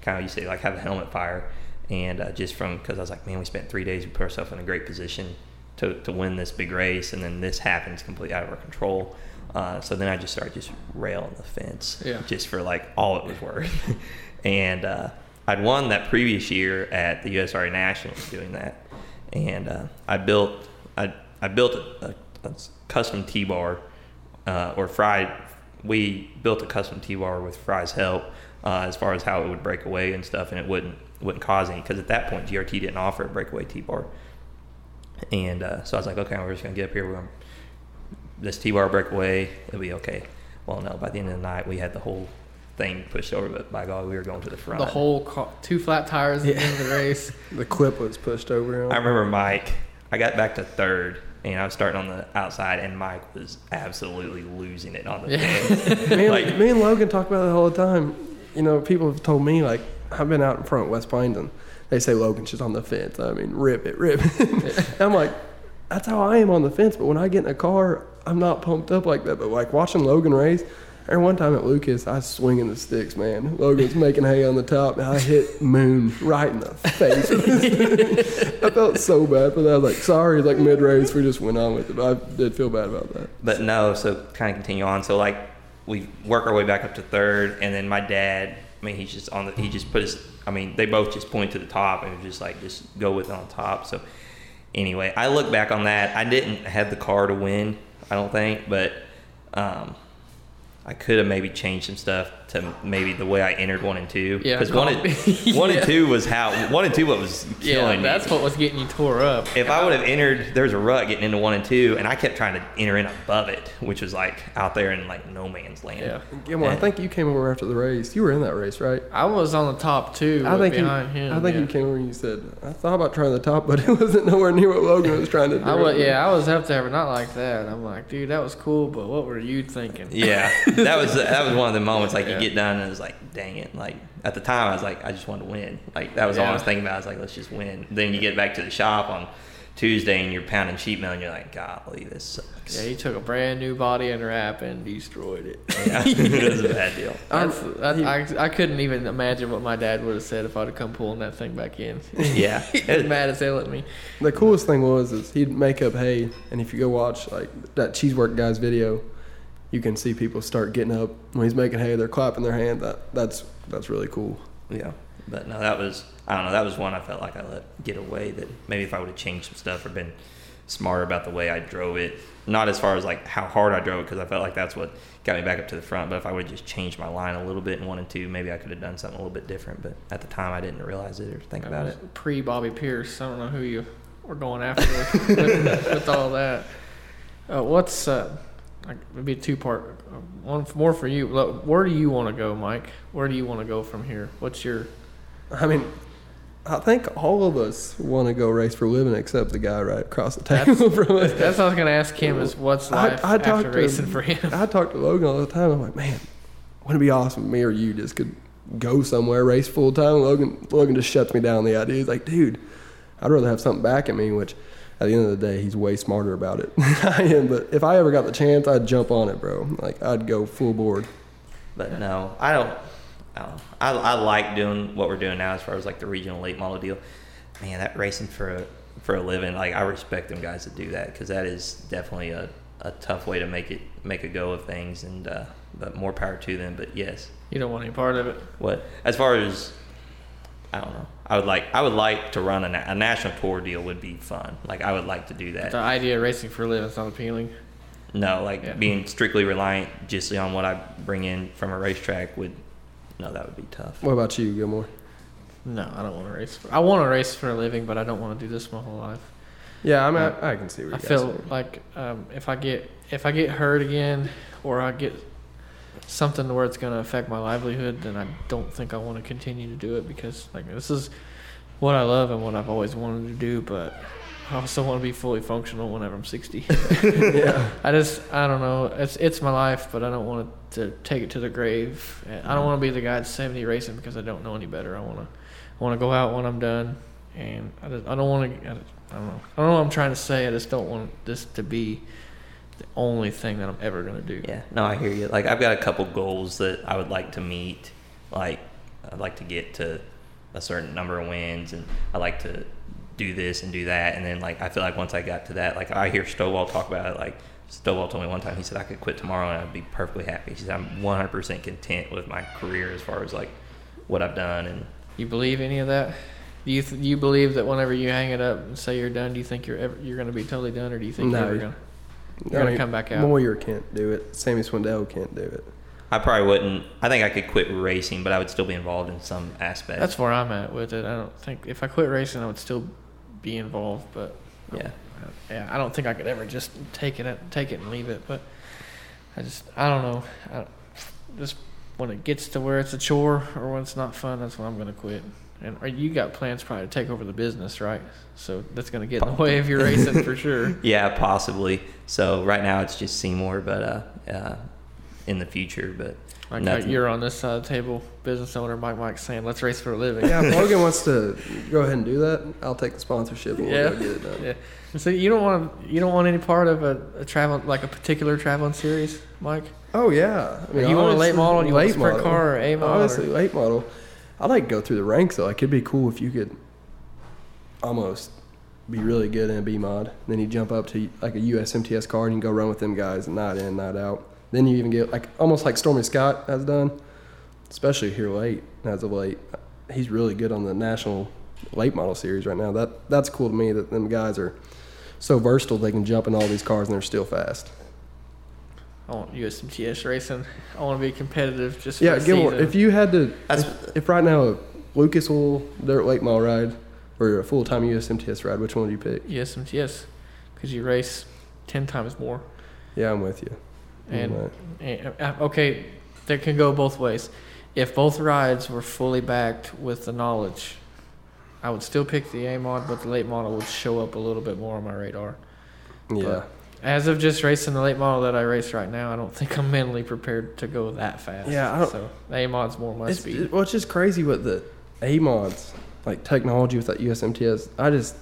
kind of you say like have a helmet fire, and uh, just from because I was like man we spent three days we put ourselves in a great position to to win this big race, and then this happens completely out of our control. Uh, so then I just started just railing the fence, Yeah. just for like all it was worth. and uh, I'd won that previous year at the USRA Nationals doing that, and uh, I built I I built a, a, a custom T bar uh, or Fry. We built a custom T bar with Fry's help uh, as far as how it would break away and stuff, and it wouldn't wouldn't cause any because at that point GRT didn't offer a breakaway T bar. And uh, so I was like, okay, we're just gonna get up here. We're gonna this T bar break away. It'll be okay. Well, no. By the end of the night, we had the whole thing pushed over, but by God, we were going to the front. The whole car, two flat tires at the end of the race. the clip was pushed over him. I remember Mike. I got back to third, and I was starting on the outside, and Mike was absolutely losing it on the Yeah. me, and, like- me and Logan talk about it all the time. You know, people have told me like I've been out in front of West Plains and they say Logan's just on the fence. I mean, rip it, rip it. I'm like, that's how I am on the fence. But when I get in a car, I'm not pumped up like that. But like watching Logan race. Or one time at Lucas, I was swinging the sticks, man. Logan's making hay on the top, and I hit Moon right in the face. I felt so bad for that. I was like, sorry, like mid race, we just went on with it. But I did feel bad about that. But no, so kind of continue on. So like we work our way back up to third, and then my dad. I mean, he's just on the. He just put his. I mean, they both just point to the top, and just like just go with it on top. So anyway, I look back on that. I didn't have the car to win. I don't think, but um, I could have maybe changed some stuff to maybe the way I entered one and two. Yeah, because one and one Yeah. and two was how one and two what was killing. Yeah, that's me. what was getting you tore up. If I would have entered, there's a rut getting into one and two, and I kept trying to enter in above it, which was like out there in like no man's land. Yeah. Yeah, well, I think you came over after the race. You were in that race, right? I was on the top two. I think you, him. I think yeah. you came over and you said, "I thought about trying the top, but it wasn't nowhere near what Logan was trying to do." I was, yeah, I was up there, but not like that. I'm like, dude, that was cool, but what were you thinking? Yeah, that was that was one of the moments like Yeah. You get done and it's like, dang it! Like at the time, I was like, I just wanted to win. Like that was all I was thinking about. I was like, let's just win. Then you get back to the shop on Tuesday and you're pounding sheet metal and you're like, golly, this sucks. Yeah, he took a brand new body and wrap and destroyed it. Yeah, it was a bad deal. That's, that, I, I couldn't even imagine what my dad would have said if I'd have come pulling that thing back in. Yeah, he was mad as hell at me. The coolest thing was is he'd make up hay, and if you go watch like that cheesework guy's video, you can see people start getting up when he's making hay. They're clapping their hand. That that's that's really cool. Yeah, but no, that was I don't know. That was one I felt like I let get away. That maybe if I would have changed some stuff or been smarter about the way I drove it. Not as far as like how hard I drove it because I felt like that's what got me back up to the front. But if I would have just changed my line a little bit and wanted to, maybe I could have done something a little bit different. But at the time, I didn't realize it or think about it. Pre Bobby Pierce. I don't know who you were going after with, with, with all that. Uh, what's uh, like maybe a two part. Uh, one more for you. Where do you want to go, Mike? Where do you want to go from here? What's your I mean, I think all of us want to go race for a living except the guy right across the table from us. That's what I was gonna ask him. Is what's I- life I after talked to- racing for him? I talk to Logan all the time. I'm like, man, wouldn't it be awesome if me or you just could go somewhere, race full time? Logan, Logan just shuts me down the idea. He's like, dude, I'd rather have something back at me, which at the end of the day, he's way smarter about it than I am. But if I ever got the chance, I'd jump on it, bro. Like, I'd go full board. But no, I don't. I don't. I, I like doing what we're doing now as far as like the regional late model deal. Man, that racing for a for a living, like I respect them guys that do that because that is definitely a, a tough way to make it make a go of things. And uh, but more power to them. But yes, You don't want any part of it. what as far as I don't know. I would like I would like to run a, a national tour deal would be fun. Like I would like to do that. The idea of racing for a living is not appealing. No, like Yeah. being strictly reliant just on what I bring in from a racetrack would no, that would be tough. What about you, Gilmore? No, I don't want to race. For, I want to race for a living, but I don't want to do this my whole life. Yeah, I mean, I, I can see what you I guys feel are. like um, if I get if I get hurt again, or I get something where it's going to affect my livelihood, then I don't think I want to continue to do it because like this is what I love and what I've always wanted to do, but I also want to be fully functional whenever I'm 60. yeah. I just I don't know. It's it's my life, but I don't want to take it to the grave. I don't want to be the guy at 70 racing because I don't know any better. I want to I want to go out when I'm done, and I, just, I don't want to. I, I don't know. I don't know what I'm trying to say. I just don't want this to be the only thing that I'm ever gonna do. Yeah, no, I hear you. Like I've got a couple goals that I would like to meet. Like I'd like to get to a certain number of wins, and I like to do this and do that. And then like I feel like once I got to that, like I hear Stovall talk about it. Like Stovall told me one time, he said I could quit tomorrow and I'd be perfectly happy. He said I'm 100% content with my career as far as like what I've done and You believe any of that? Do you th- you believe that whenever you hang it up and say you're done, do you think you're ever you're gonna be totally done, or do you think No. you're ever gonna you're I gonna mean, come back out? Moyer can't do it. Sammy Swindell can't do it. I probably wouldn't. I think I could quit racing, but I would still be involved in some aspect. That's where I'm at with it. I don't think if I quit racing, I would still be involved, but yeah. yeah, I don't think I could ever just take it, take it and leave it. But I just, I don't know. I, just when it gets to where it's a chore or when it's not fun, that's when I'm gonna quit. And or you got plans probably to take over the business, right? So that's gonna get in the way of your racing for sure. Yeah, possibly. So right now it's just Seymour, but uh, uh in the future, but Like nothing. you're on this side of the table, business owner Mike Mike saying, "Let's race for a living." Yeah, if Logan wants to go ahead and do that, I'll take the sponsorship and we'll Yeah. go get it done. Yeah. So you don't want you don't want any part of a, a travel like a particular traveling series, Mike. Oh yeah, I you want a late model? You want a late sprint model. car or A model? Honestly, late model. I like to go through the ranks though. Like it'd be cool if you could almost be really good in a B mod. Then you jump up to like a US MTS car and you go run with them guys night in, night out. Then you even get like almost like Stormy Scott has done, especially here late as of late. He's really good on the national late model series right now. That that's cool to me that them guys are so versatile they can jump in all these cars and they're still fast. I want USMTS racing. I want to be competitive. Just Yeah, Gilmore, season. if you had to, if, if right now a Lucas Oil dirt late mile ride or a full time USMTS ride, which one would you pick? USMTS, because you race ten times more. Yeah, I'm with you. And, Right. and uh, okay, that can go both ways. If both rides were fully backed with the knowledge, I would still pick the A mod, but the late model would show up a little bit more on my radar. yeah, As of just racing the late model that I race right now, I don't think I'm mentally prepared to go that fast. Yeah, I don't- so the A mod's more my it's, speed. it- well, it's just crazy with the A mods, like technology with that USMTS. I just,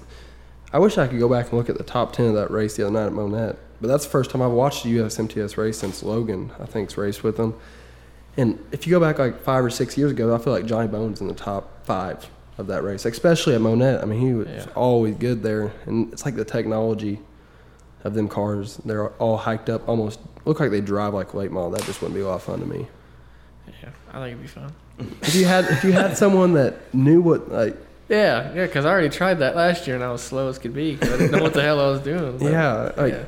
I wish I could go back and look at the top ten of that race the other night at Monette. But that's the first time I've watched a USMTS race since Logan, I think's raced with them. And if you go back like five or six years ago, I feel like Johnny Bones in the top five of that race, especially at Monette. I mean, he was Yeah. always good there, and it's like the technology of them cars. They're all hiked up, almost look like they drive like late model. That just wouldn't be a lot of fun to me. yeah, I think it'd be fun. If you had if you had someone that knew what like Yeah, yeah, because I already tried that last year and I was slow as could be 'cause I didn't know what the hell I was doing. but, Yeah, like- yeah.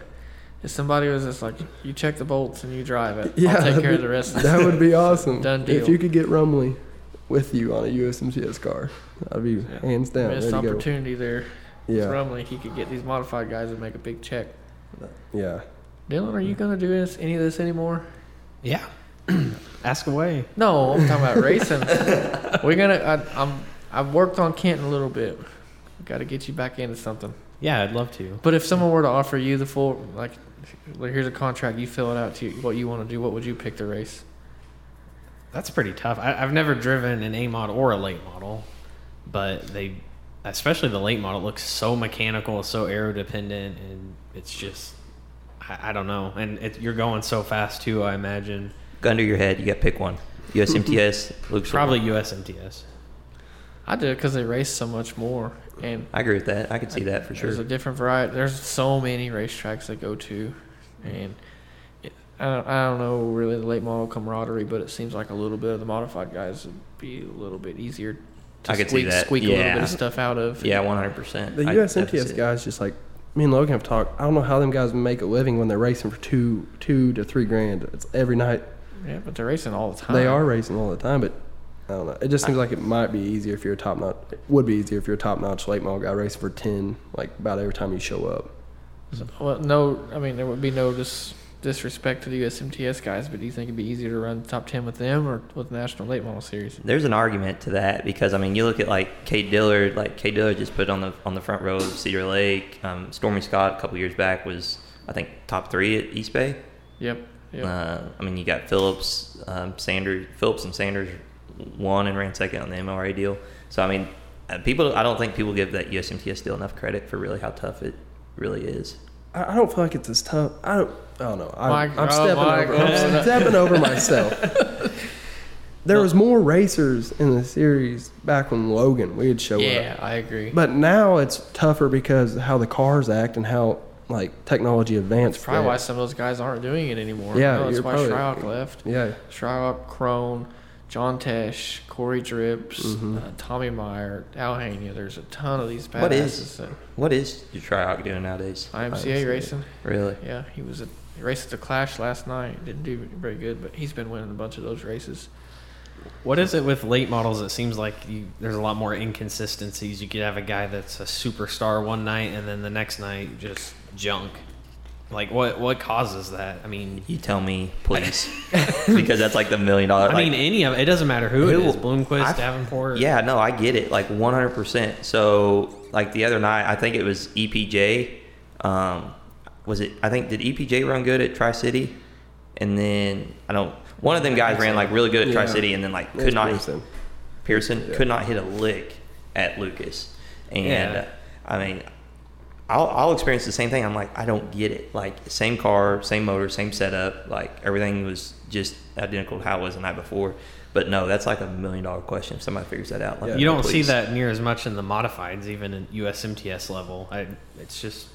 If somebody was just like, you check the bolts and you drive it, Yeah, I'll take care of the rest. That would be awesome. Done deal. If you could get Rumley with you on a USMTS car, that'd be Yeah. hands down. Missed opportunity there. Yeah, Rumley, he could get these modified guys and make a big check. Yeah. Dylan, are you gonna do this, any of this anymore? Yeah. Ask away. No, I'm talking about racing. We're gonna. I, I'm. I've worked on Kenton a little bit. Got to get you back into something. Yeah, I'd love to. But if someone were to offer you the full, like, like here's a contract, you fill it out to what you want to do. What would you pick to race? That's pretty tough. I, I've never driven an A model or a late model, but they, especially the late model, looks so mechanical, so aero dependent, and it's just, I, I don't know. And it, you're going so fast too. I imagine Gun to your head, you got to pick one. USMTS, Luke. probably USMTS. I do it because they race so much more, and I agree with that. I could see that for sure. There's a different variety. There's so many racetracks I go to, and it, I, don't, I don't know really the late model camaraderie, but it seems like a little bit of the modified guys would be a little bit easier to I could see squeak, that. squeak a little bit of stuff out of. Yeah, 100%. The I definitely see USMTS guys just like me and Logan have talked. I don't know how them guys make a living when they're racing for two, two to three grand. It's every night. Yeah, but they're racing all the time. They are racing all the time, but I don't know. It just seems like it might be easier if you're a top notch. It would be easier if you're a top notch late model guy racing for ten, like about every time you show up. Well, no, I mean there would be no dis- disrespect to the USMTS guys, but do you think it'd be easier to run top ten with them or with the National Late Model Series? There's an argument to that because I mean, you look at like Cade Dillard. Like Cade Dillard just put on the on the front row of Cedar Lake. Um, Stormy Scott a couple years back was I think top three at East Bay. Yep. Yep. Uh, I mean, you got Phillips, um, Sanders, Phillips and Sanders won and ran second on the MRA deal. So I mean, uh, people. I don't think people give that USMTS deal enough credit for really how tough it really is. I, I don't feel like it's as tough. I don't. I don't know. I, Mike, I'm oh, stepping Mike, over. I'm stepping over myself. There was more racers in the series back when Logan we'd show up. yeah, up, I agree. but now it's tougher because how the cars act and how like technology advanced. That's probably for why some of those guys aren't doing it anymore. Yeah, no, that's you're why probably- Shryock left. Yeah, Shryock, Crone, John Tesh, Corey Drips, Mhm. uh, Tommy Meyer, Al Hania. There's a ton of these badasses. What is- that- What is your tryout doing nowadays? IMCA racing? Really? Yeah, he was a he raced at the Clash last night. Didn't do very good, but he's been winning a bunch of those races. What is it with late models? It seems like you, there's a lot more inconsistencies. You could have a guy that's a superstar one night, and then the next night just junk. Like what? What causes that? I mean, You tell me, please, because that's like the million dollar. I like- mean any of it. Doesn't matter who, Who- it is. Bloomquist, I- Davenport. Yeah, no, I get it. Like 100%. So, like the other night, I think it was EPJ. Um, was it? I think did EPJ run good at Tri City? And then I don't. One of them guys ran like really good at Tri Yeah. City, and then like could not Pearson. Pearson Yeah. could not hit a lick at Lucas. And Yeah. uh, I mean, I'll, I'll experience the same thing. I'm like, I don't get it. Like same car, same motor, same setup. Like everything was just identical to how it was the night before. But no, that's like a million dollar question. If somebody figures that out, let Yeah. me You don't see that near as much in the modifieds, even in USMTS level. I, it's just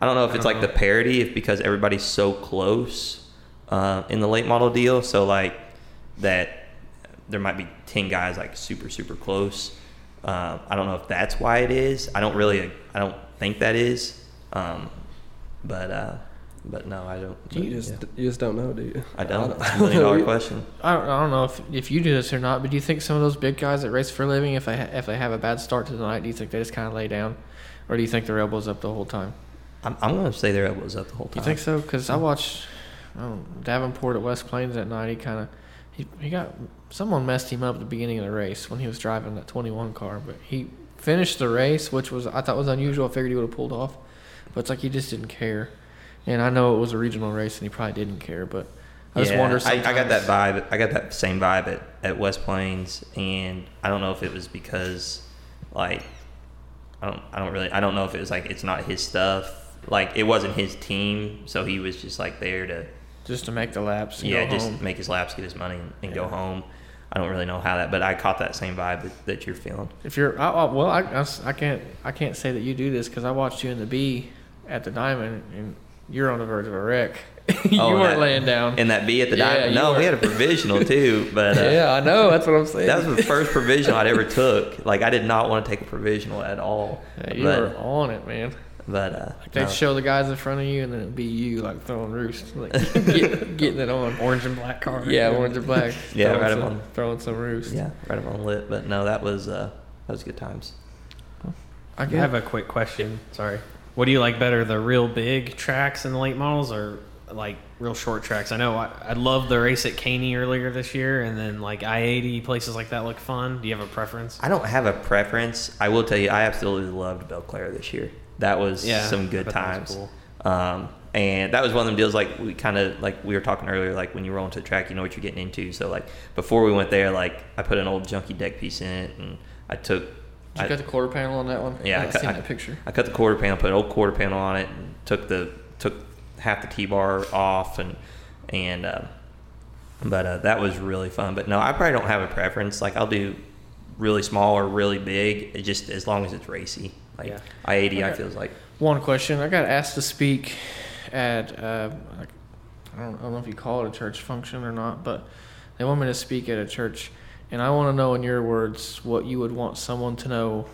I don't know if it's like the parity, if because everybody's so close uh, in the late model deal, so like that there might be ten guys like super super close. Uh, I don't know if that's why it is. I don't really. I don't think that is. Um, but uh, but no, I don't. You but, just yeah. you just don't know, do you? I don't. It's I a million dollar know. question. I don't, I don't know if if you do this or not, but do you think some of those big guys that race for a living, if they ha- if they have a bad start to the night, do you think they just kind of lay down, or do you think their elbows up the whole time? I'm, I'm going to say their elbows up the whole time. you think so? Because I watched um, Davenport at West Plains that night. He kind of he, he got someone messed him up at the beginning of the race when he was driving that 21 car, but he finished the race, which was I thought was unusual. I figured he would have pulled off, but it's like he just didn't care. And I know it was a regional race, and he probably didn't care, but I just Yeah, wonder. I, I got that vibe. I got that same vibe at, at West Plains, and I don't know if it was because, like, I don't, I don't really, I don't know if it was like it's not his stuff. Like, it wasn't his team, so he was just like there to, just to make the laps. And yeah, just make his laps, get his money, and, and go home. I don't really know how that, but I caught that same vibe that, that you're feeling. If you're, I, I, well, I, I I can't, I can't say that you do this because I watched you in the B at the Diamond, and you're on the verge of a wreck. you Oh, weren't that- laying down. And that B at the Yeah, diamond. No, were. we had a provisional too, but uh, yeah, I know. That's what I'm saying. that was the first provisional I'd ever took. Like I did not want to take a provisional at all. Yeah, you but, were on it, man. But uh, They'd no. show the guys in front of you, and then it'd be you like throwing roost, like get, getting it on. Orange and black car. Yeah, orange and black. Yeah, throwing right some, on. throwing some roost. yeah, right up on lit. But no, that was uh, that was good times. I I get. have a quick question. Sorry. What do you like better, the real big tracks in the late models or like real short tracks? I know I, I love the race at Caney earlier this year, and then like I eighty places like that look fun. Do you have a preference? I don't have a preference. I will tell you, I absolutely loved Belle-Clair this year. That was Yeah, some good bet that was times. Um, and that was one of them deals like we kind of like we were talking earlier. Like when you roll into the track, you know what you're getting into. So like before we went there, like I put an old junky deck piece in it, and I took. Did you I, cut the quarter panel on that one? Yeah, I I cut- seen I- that picture. I cut the quarter panel, put an old quarter panel on it, and took the took half the T bar off, and and uh, but uh, that was really fun. But no, I probably don't have a preference. Like I'll do really small or really big, just as long as it's racy. Like Yeah. I eighty, I feels like One question: I got asked to speak at uh, I don't, I don't know if you call it a church function or not, but they want me to speak at a church, and I want to know in your words what you would want someone to know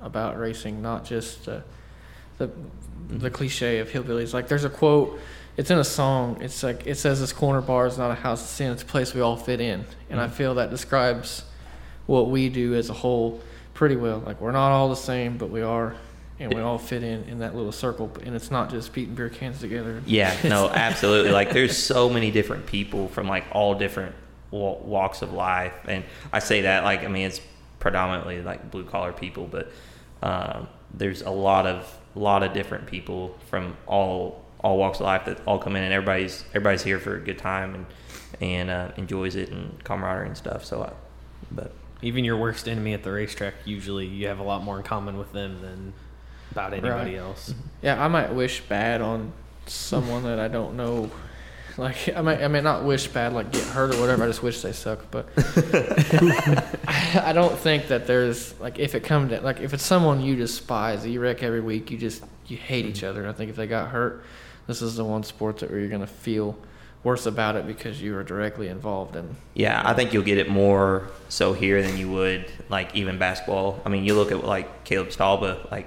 about racing, not just uh, the the cliche of hillbillies. Like there's a quote. It's in a song. It's like it says, "This corner bar is not a house of sin. It's a place we all fit in." And I feel that describes what we do as a whole pretty well. Like we're not all the same, but we are, and we all fit in in that little circle. And it's not just beating beer cans together. Yeah, no, absolutely. Like there's so many different people from like all different walks of life, and I say that like I mean it's predominantly like blue collar people, but um, there's a lot of lot of different people from all all walks of life that all come in, and everybody's everybody's here for a good time and and uh, enjoys it and camaraderie and stuff. So, I, but Even your worst enemy at the racetrack, usually you have a lot more in common with them than about anybody Right. else. Mhm. Yeah, I might wish bad on someone that I don't know. Like I might, I may not wish bad, like get hurt or whatever. I just wish they suck. But I, I don't think that there's like if it comes to like if it's someone you despise, that you wreck every week, you just you hate each other. I think if they got hurt, this is the one sport that where you're gonna feel worse about it because you were directly involved in. Yeah, I think you'll get it more so here than you would like even basketball. I mean, you look at like Caleb Stolba, like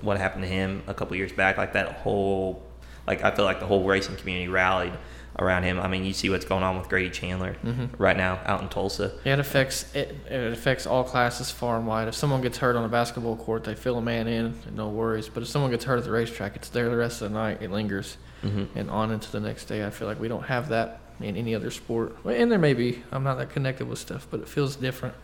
what happened to him a couple years back, like that whole, like I feel like the whole racing community rallied around him. I mean, you see what's going on with Grady Chandler mm-hmm. right now out in Tulsa. Yeah, it affects it, it affects all classes far and wide. If someone gets hurt on a basketball court, they fill a man in, and no worries. But if someone gets hurt at the racetrack, it's there the rest of the night. It lingers, Mhm. and on into the next day. I feel like we don't have that in any other sport. And there may be. I'm not that connected with stuff, but it feels different.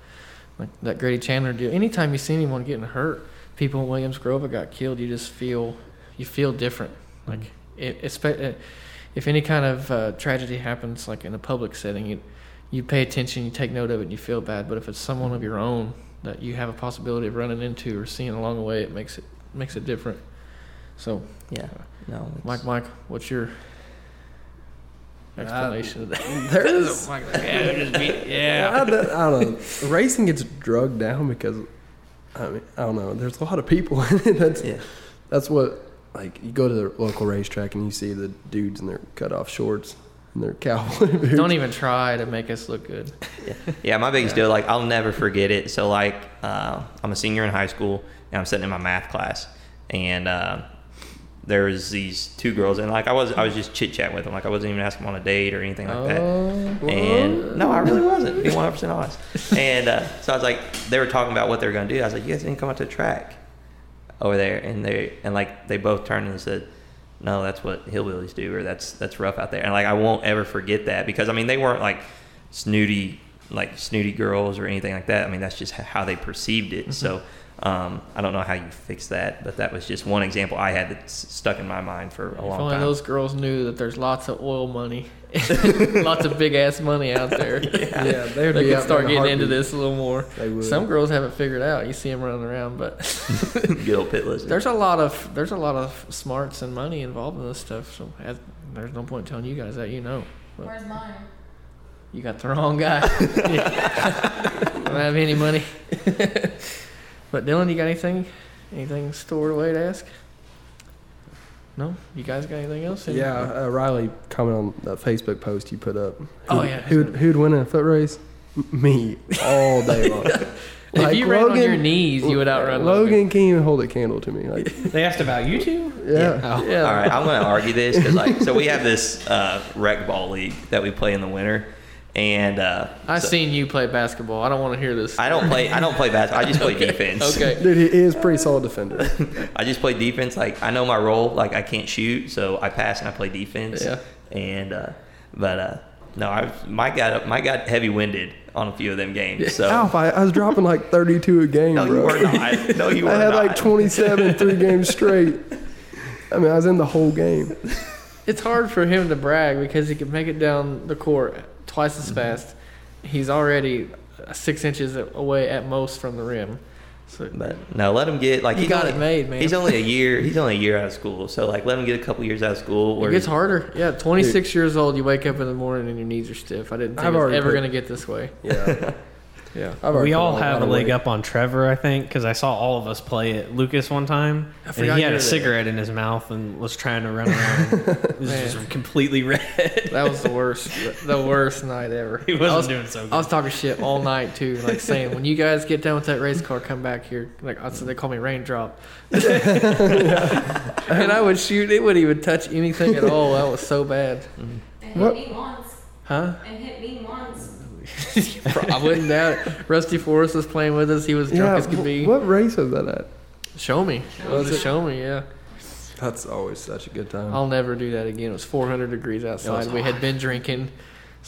Like that Grady Chandler deal. Anytime you see anyone getting hurt, people in Williams Grove that got killed, you just feel you feel different. Like it, espe- if any kind of uh, tragedy happens, like in a public setting, you you pay attention, you take note of it, and you feel bad. But if it's someone of your own that you have a possibility of running into or seeing along the way, it makes it makes it different. So, Yeah, no, Mike, Mike, what's your explanation of that? There's, Mike, yeah, just beat- yeah. I, don't, I don't know. Racing gets drugged down because, I mean, I don't know. There's a lot of people in it. That's yeah. that's what like you go to the local racetrack and you see the dudes in their cut off shorts and their cowboy boots. Don't even try to make us look good. Yeah, yeah. My biggest deal, like I'll never forget it. So like, uh, I'm a senior in high school, and I'm sitting in my math class, and uh, there was these two girls, and like I was, I was just chit chatting with them, like I wasn't even asking them on a date or anything like that. Oh, And no, I really wasn't. Be 100 percent honest. And uh, so I was like, they were talking about what they were gonna do. I was like, you guys didn't come out to the track over there, and they and like they both turned and said, no, that's what hillbillies do, or that's that's rough out there. And like I won't ever forget that because I mean they weren't like snooty like snooty girls or anything like that. I mean that's just how they perceived it. So. Um, I don't know how you fix that, but that was just one example I had that's stuck in my mind for a If long only time. those girls knew that there's lots of oil money, lots of big ass money out there. yeah, they would They could start in getting into this a little more. They would. Some girls haven't figured out. You see them running around, but Good old pit lizard. there's a lot of there's a lot of smarts and money involved in this stuff. So as, there's no point telling you guys that. You know, but Where's mine? you got the wrong guy. I don't have any money. But Dylan, you got anything? Anything stored away to ask? No, you guys got anything else? Yeah, uh, Riley comment on that Facebook post you put up. Oh, Who'd- yeah. Who'd, who'd win a foot race? Me, all day long. If Like, you ran on your knees, you would outrun Logan. Logan. can't even hold a candle to me. Like, They asked about you two. yeah. Oh. Yeah. All right, I'm going to argue this because, like, so we have this uh, rec ball league that we play in the winter, and uh, I so- seen you play basketball. I don't want to hear this. I don't play. I don't play basketball. I just play defense. Okay. Dude, he is pretty solid defender. I just play defense. Like I know my role. Like I can't shoot, so I pass and I play defense. Yeah. And uh, but uh, no, I Mike got Mike got heavy winded on a few of them games. So Alf, I, I was dropping like 32 a game, no, bro. you were not. No, you were I had not. like 27 three games straight. I mean, I was in the whole game. It's hard for him to brag because he can make it down the court twice as fast. He's already six inches away at most from the rim. So But no, let him get like he's got only, it made, man. He's only a year. He's only a year out of school. So like, let him get a couple years out of school. it gets harder. Yeah, 26 years old, you wake up in the morning and your knees are stiff. I didn't think I've it was ever put- going to get this way. Yeah. Yeah. We all have a leg weight. up on Trevor, I think, because I saw all of us play at Lucas one time, I and he had a that. cigarette in his mouth and was trying to run around. It was just completely red. That was the worst, the worst night ever. He wasn't I was, doing so good. I was talking shit all night too, like saying, "When you guys get done with that race car, come back here." Like I said, they call me Raindrop, and I would shoot. It wouldn't even touch anything at all. That was so bad, And hit What? me once. huh? And hit me once. I wouldn't doubt it. Rusty Forrest was playing with us. He was drunk Yeah, as could be. what race was that at? Show me. It was a show me. Yeah. That's always such a good time. I'll never do that again. It was 400 degrees outside. We had been drinking.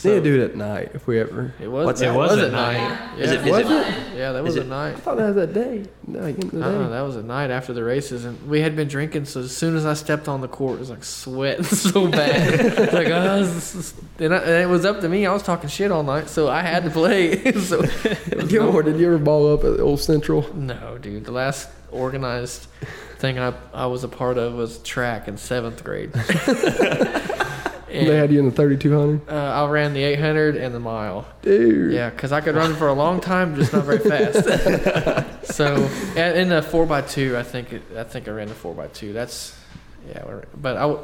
Need to do it at night if we ever. It was. What's it that? was, Was at at night. night. Yeah, Is it- is Was it? yeah, that was is at night. I thought that was that day. No, in the day. That was at night after the races, and we had been drinking. So as soon as I stepped on the court, it was like sweating so bad. like, oh, this is- and, I, and it was up to me. I was talking shit all night, so I had to play. so Gilmore, did you ever ball up at Old Central? no, dude, the last organized thing I I was a part of was track in seventh grade. And, They had you in the 3200. uh, I ran the 800 and the mile. Dude. Yeah, because I could run for a long time, just not very fast. so, and in the four x two, I think it, I think I ran the four x two. That's yeah, but I w-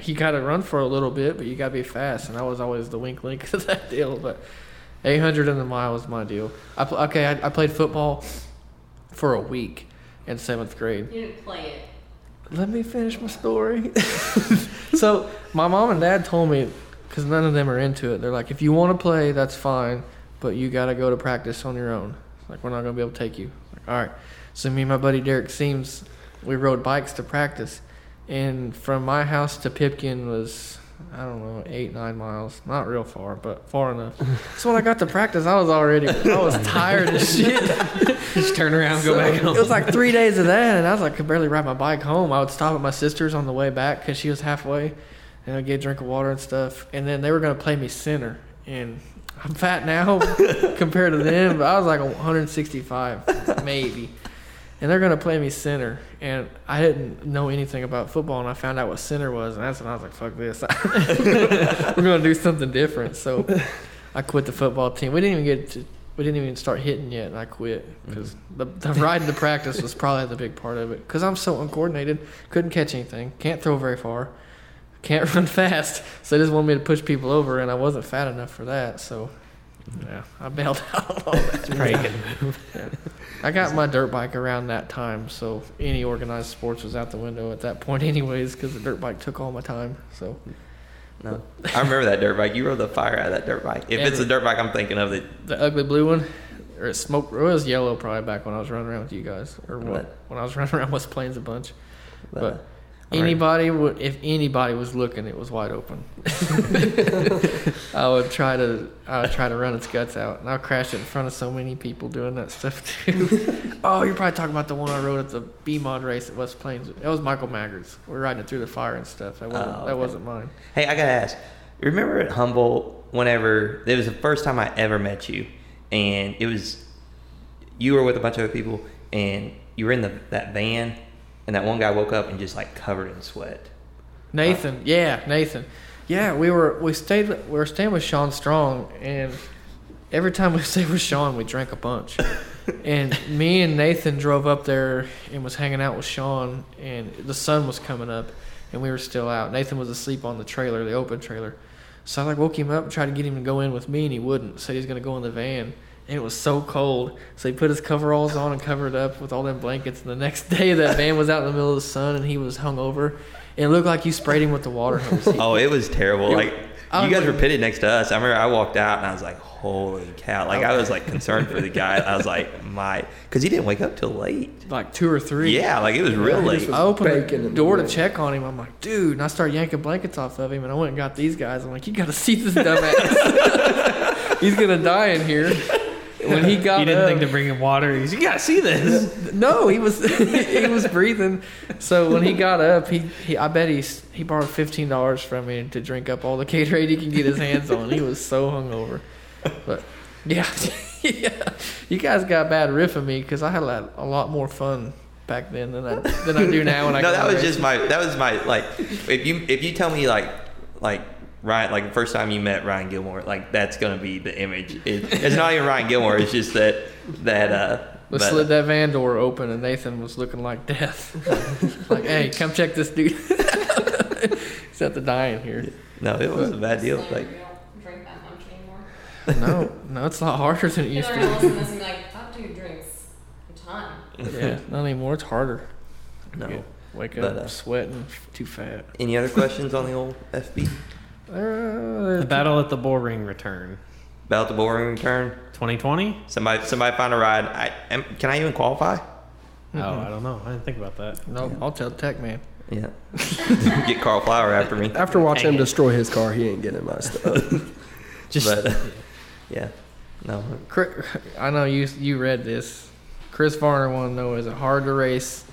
he got to run for a little bit, but you got to be fast, and I was always the wink link of that deal. But eight hundred and the mile was my deal. I pl- okay, I, I played football for a week in seventh grade. You didn't play it. Let me finish my story. so my mom and dad told me because none of them are into it. They're like, if you want to play, that's fine, but you got to go to practice on your own. Like we're not gonna be able to take you. Like, all right. So me and my buddy Derek Seams, we rode bikes to practice, and from my house to Pipkin was I don't know eight nine miles. Not real far, but far enough. so when I got to practice, I was already I was tired as shit. Just turn around, go back home. It was like three days of that, and I was like, could barely ride my bike home. I would stop at my sister's on the way back because she was halfway, and I'd get a drink of water and stuff. And then they were gonna play me center, and I'm fat now compared to them, but I was like 165 maybe. And they're gonna play me center, and I didn't know anything about football, and I found out what center was, and that's when I was like, "Fuck this, we're gonna do something different." So I quit the football team. We didn't even get to, we didn't even start hitting yet, and I quit because mm-hmm. the, the riding to practice was probably the big part of it. Because I'm so uncoordinated, couldn't catch anything, can't throw very far, can't run fast. So they just wanted me to push people over, and I wasn't fat enough for that. So mm-hmm. yeah, I bailed out all that. Move. I got my dirt bike around that time, so any organized sports was out the window at that point, anyways, because the dirt bike took all my time. So No, I remember that dirt bike. You rode the fire out of that dirt bike. If it's a dirt bike, I'm thinking of it. the ugly blue one, or it smoked, it was yellow probably back when I was running around with you guys, or what, when I was running around West Plains a bunch. But, But all right. Anybody would, if anybody was looking, it was wide open. I would try to, I would try to run its guts out, and I'll crash it in front of so many people doing that stuff too. oh, you're probably talking about the one I rode at the B mod race at West Plains. That was Michael Maggard's. We're riding it through the fire and stuff. That wasn't, Oh, that wasn't mine. Hey, I gotta ask. Remember at Humboldt, whenever it was the first time I ever met you, and it was you were with a bunch of other people, and you were in the that van, and that one guy woke up and just like covered in sweat. Nathan, uh, yeah, Nathan, yeah. We were we stayed we were staying with Sean Strong, and every time we stayed with Sean, we drank a bunch. and me and Nathan drove up there and was hanging out with Sean, and the sun was coming up, and we were still out. Nathan was asleep on the trailer, the open trailer. So I like woke him up and tried to get him to go in with me, and he wouldn't. Said he was gonna go in the van, it was so cold. So he put his coveralls on and covered up with all them blankets. And the next day, that van was out in the middle of the sun, and he was hungover. And it looked like you sprayed him with the water hose. Oh, it was terrible. It- Like I you guys was- were pitted next to us. I remember I walked out and I was like, "Holy cow!" Like I was like concerned for the guy. I was like, "My," because he didn't wake up till late. like two or three. Yeah, like it was real he late. just I opened the in the door to check on him. I'm like, dude, and I started yanking blankets off of him, and I went and got these guys. I'm like, you got to see this dumbass. He's gonna die in here. When he got He didn't up, think to bring him water. He's, you gotta see this. no, he was he was breathing. So when he got up, he, he I bet he's he borrowed fifteen dollars from me to drink up all the Gatorade he can get his hands on. He was so hungover, but yeah, yeah. You guys got a bad riff of me because I had a lot, a lot more fun back then than I than I do now. When I no, that was racing. just my. That was my like. If you if you tell me like like Ryan like the first time you met Ryan Gilmore like that's gonna be the image. It, it's not even Ryan Gilmore. It's just that that uh. We but- slid that van door open, and Nathan was looking like death. like, hey, come check this dude. He's at the dying here. no, it was a bad deal. Like we don't drink that much anymore. No, no, it's a lot harder than it People used are to gonna be. to this be like, that dude drinks a ton. Yeah, not anymore. It's harder. no. Yeah, Wake But, up uh, sweating, too fat. Any other questions on the old FB? Uh, The battle at the bull ring return. About the boring return? 2020? Somebody somebody find a ride. I am, can I even qualify? Oh, I don't know. I didn't think about that. no, I'll tell Tech Man. Yeah. Get Carl Flower after me. After watching him destroy his car, he ain't getting my stuff. Just But uh, yeah. No. Chris, I know you you read this. Chris Varner want to know: Is it hard to race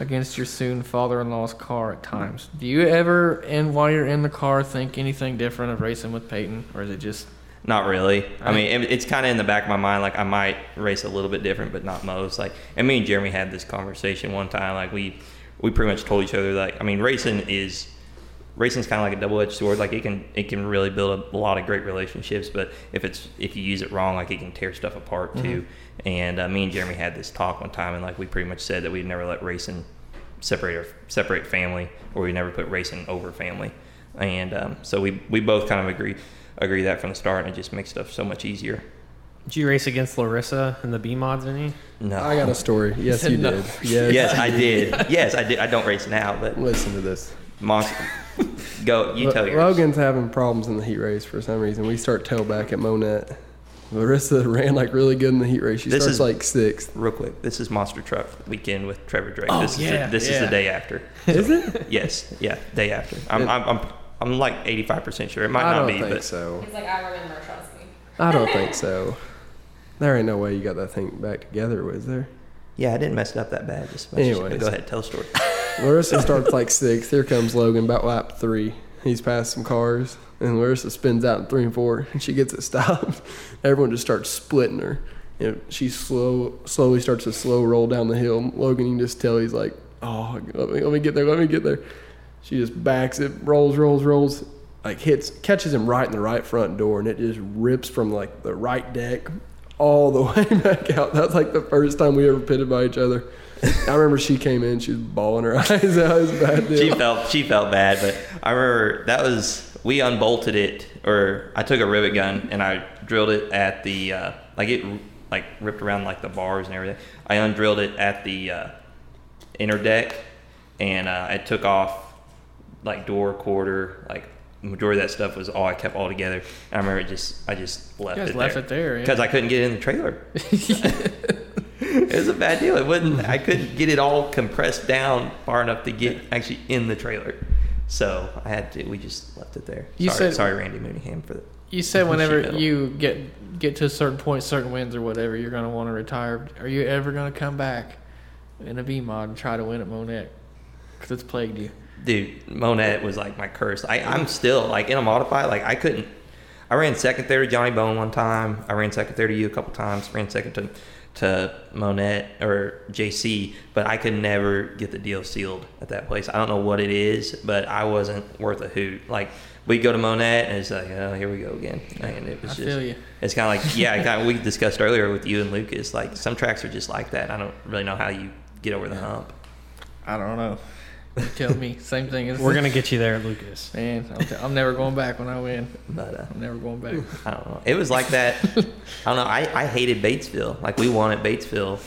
against your soon father-in-law's car at times? Do you ever, and while you're in the car, think anything different of racing with Peyton, or is it just Not really. I mean, it, it's kind of in the back of my mind. Like I might race a little bit different, but not most. Like, and me and Jeremy had this conversation one time. Like we, we pretty much told each other like, I mean, racing is, racing's kind of like a double-edged sword. Like it can, it can really build a, lot of great relationships, but if it's if you use it wrong, like it can tear stuff apart too. And uh, me and Jeremy had this talk one time, and like we pretty much said that we'd never let racing separate our, separate family, or we never put racing over family. And um, so we we both kind of agree agree that from the start, and it just makes stuff so much easier. Did you race against Larissa in the B mods any? No, I got a story. Yes, you No. did. Yes. Yes, I did. Yes, I did. I don't race now, but Listen to this. Monster, go. You tell yours. Logan's having problems in the heat race for some reason. We start tailback at Monett. Larissa ran like really good in the heat race. She This starts is- like sixth. Real quick, this is Monster Truck Weekend with Trevor Drake. Oh, this is yeah, the, this is the day after. Is it? Yes, yeah, day after. I'm It- I'm, I'm I'm like 85 percent sure. It might I not don't be, think but so. He's like, I remember, trust me. I don't think so. There ain't no way you got that thing back together, was there? yeah, I didn't mess it up that bad. Just much as- Anyways. go ahead, tell a story. Larissa starts like sixth. Here comes Logan, about lap three. He's passed some cars, and Larissa spins out in three and four, and she gets it stopped. Everyone just starts splitting her. And she slow, slowly starts to slow roll down the hill. Logan, you can just tell he's like, "Oh, let me, let me get there, let me get there." She just backs it, rolls, rolls, rolls, like hits, catches him right in the right front door, and it just rips from like the right deck all the way back out. That's like the first time we ever pitted by each other. I remember she came in, she was bawling her eyes out. It was a bad deal. she felt she felt bad, but I remember that was we unbolted it, or I took a rivet gun and I drilled it at the uh, like it like ripped around like the bars and everything. I undrilled it at the uh, inner deck, and uh, I took off like door quarter like. Majority of that stuff was all I kept all together. And I remember it just I just left guys it left there it there, yeah. because I couldn't get it in the trailer. it was a bad deal. It wouldn't. I hmm. couldn't get it all compressed down far enough to get actually in the trailer. So I had to. We just left it there. You sorry, said- sorry, Randy Mooneyham for that. You said whenever you get get to a certain point, certain wins or whatever, you're gonna want to retire. Are you ever gonna come back in a B mod and try to win at Monett? Because it's plagued you. Dude, Monett was like my curse. I, I'm still like in a modify. Like I couldn't. I ran second there to Johnny Bone one time. I ran second there to you a couple times. Ran second to to Monett or JC, but I could never get the deal sealed at that place. I don't know what it is, but I wasn't worth a hoot. Like we go to Monett and it's like, oh, here we go again, and it was I just. feel you. It's kind of like yeah, kind of, we discussed earlier with you and Lucas. Like some tracks are just like that. I don't really know how you get over the hump. I don't know. You tell me. Same thing. As We're gonna get you there, Lucas. Man, I'm, t- I'm never going back when I win. But uh, I'm never going back. I don't know. It was like that. I don't know. I, I hated Batesville. Like we won at Batesville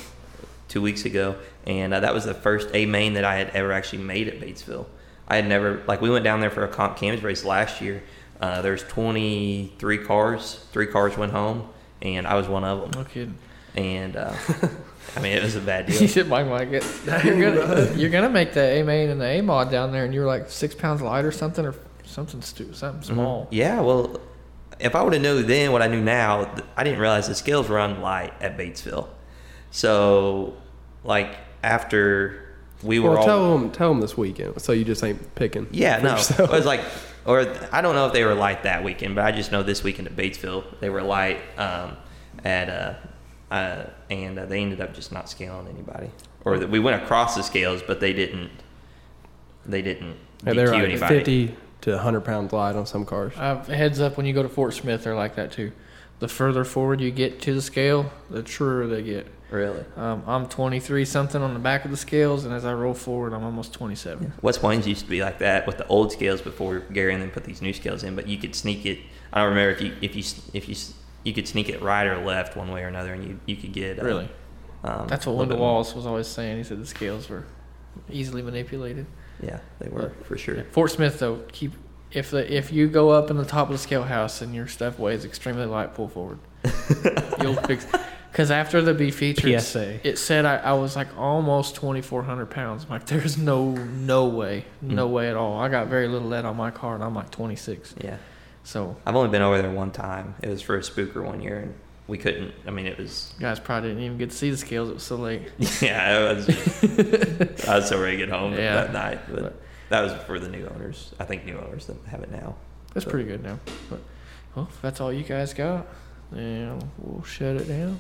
two weeks ago, and uh, that was the first A main that I had ever actually made at Batesville. I had never like we went down there for a comp cams race last year. Uh, there's 23 cars. Three cars went home, and I was one of them. No kidding. And uh, I mean, it was a bad deal. You deal. should might like it. You're gonna you're gonna make the A main and the A mod down there, and you're like six pounds light or something, or something stupid, something Mhm. small. Yeah, well, if I would have known then what I knew now, I didn't realize the scales run light at Batesville. So, like after we were Well, all tell them, tell them this weekend, so you just ain't picking. yeah, no, yourself. it was like, or I don't know if they were light that weekend, but I just know this weekend at Batesville they were light um, at uh, uh, and uh, they ended up just not scaling anybody, or that we went across the scales, but they didn't. They didn't Yeah, they're like anybody. fifty to 100 pounds light on some cars. Uh, heads up when you go to Fort Smith, they're like that too. The further forward you get to the scale, the truer they get. Really. Um, I'm 23 something on the back of the scales, and as I roll forward, I'm almost 27. West Plains used to be like that with the old scales before Gary and then put these new scales in. But you could sneak it. I don't remember if you if you if you you could sneak it right or left one way or another, and you you could get uh, Really, Um, that's what Linda Wendell. Wallace was always saying. He said the scales were easily manipulated. Yeah, they were for sure. Yeah. Fort Smith though, keep if the if you go up in the top of the scale house and your stuff weighs extremely light, pull forward. You'll fix. Because after the B feature, PSA. it said I, I was like almost 2,400 pounds. I'm like, there's no no way, no Mm. way at all. I got very little lead on my car, and I'm like 26. Yeah, So I've only been over there one time. It was for a spooker one year, and we couldn't. I mean, it was you guys probably didn't even get to see the scales. It was so late. yeah, it was. I was so ready to get home Yeah. that night, but that was for the new owners. I think new owners that have it now. That's So- pretty good now. But well, if that's all you guys got, then we'll shut it down.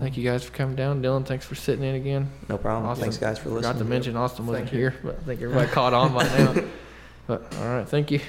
Thank you guys for coming down. Dylan, thanks for sitting in again. No problem. Austin, Thanks, guys, for listening. to mention Austin wasn't Thank here, but I think everybody caught on by now. But all right, thank you.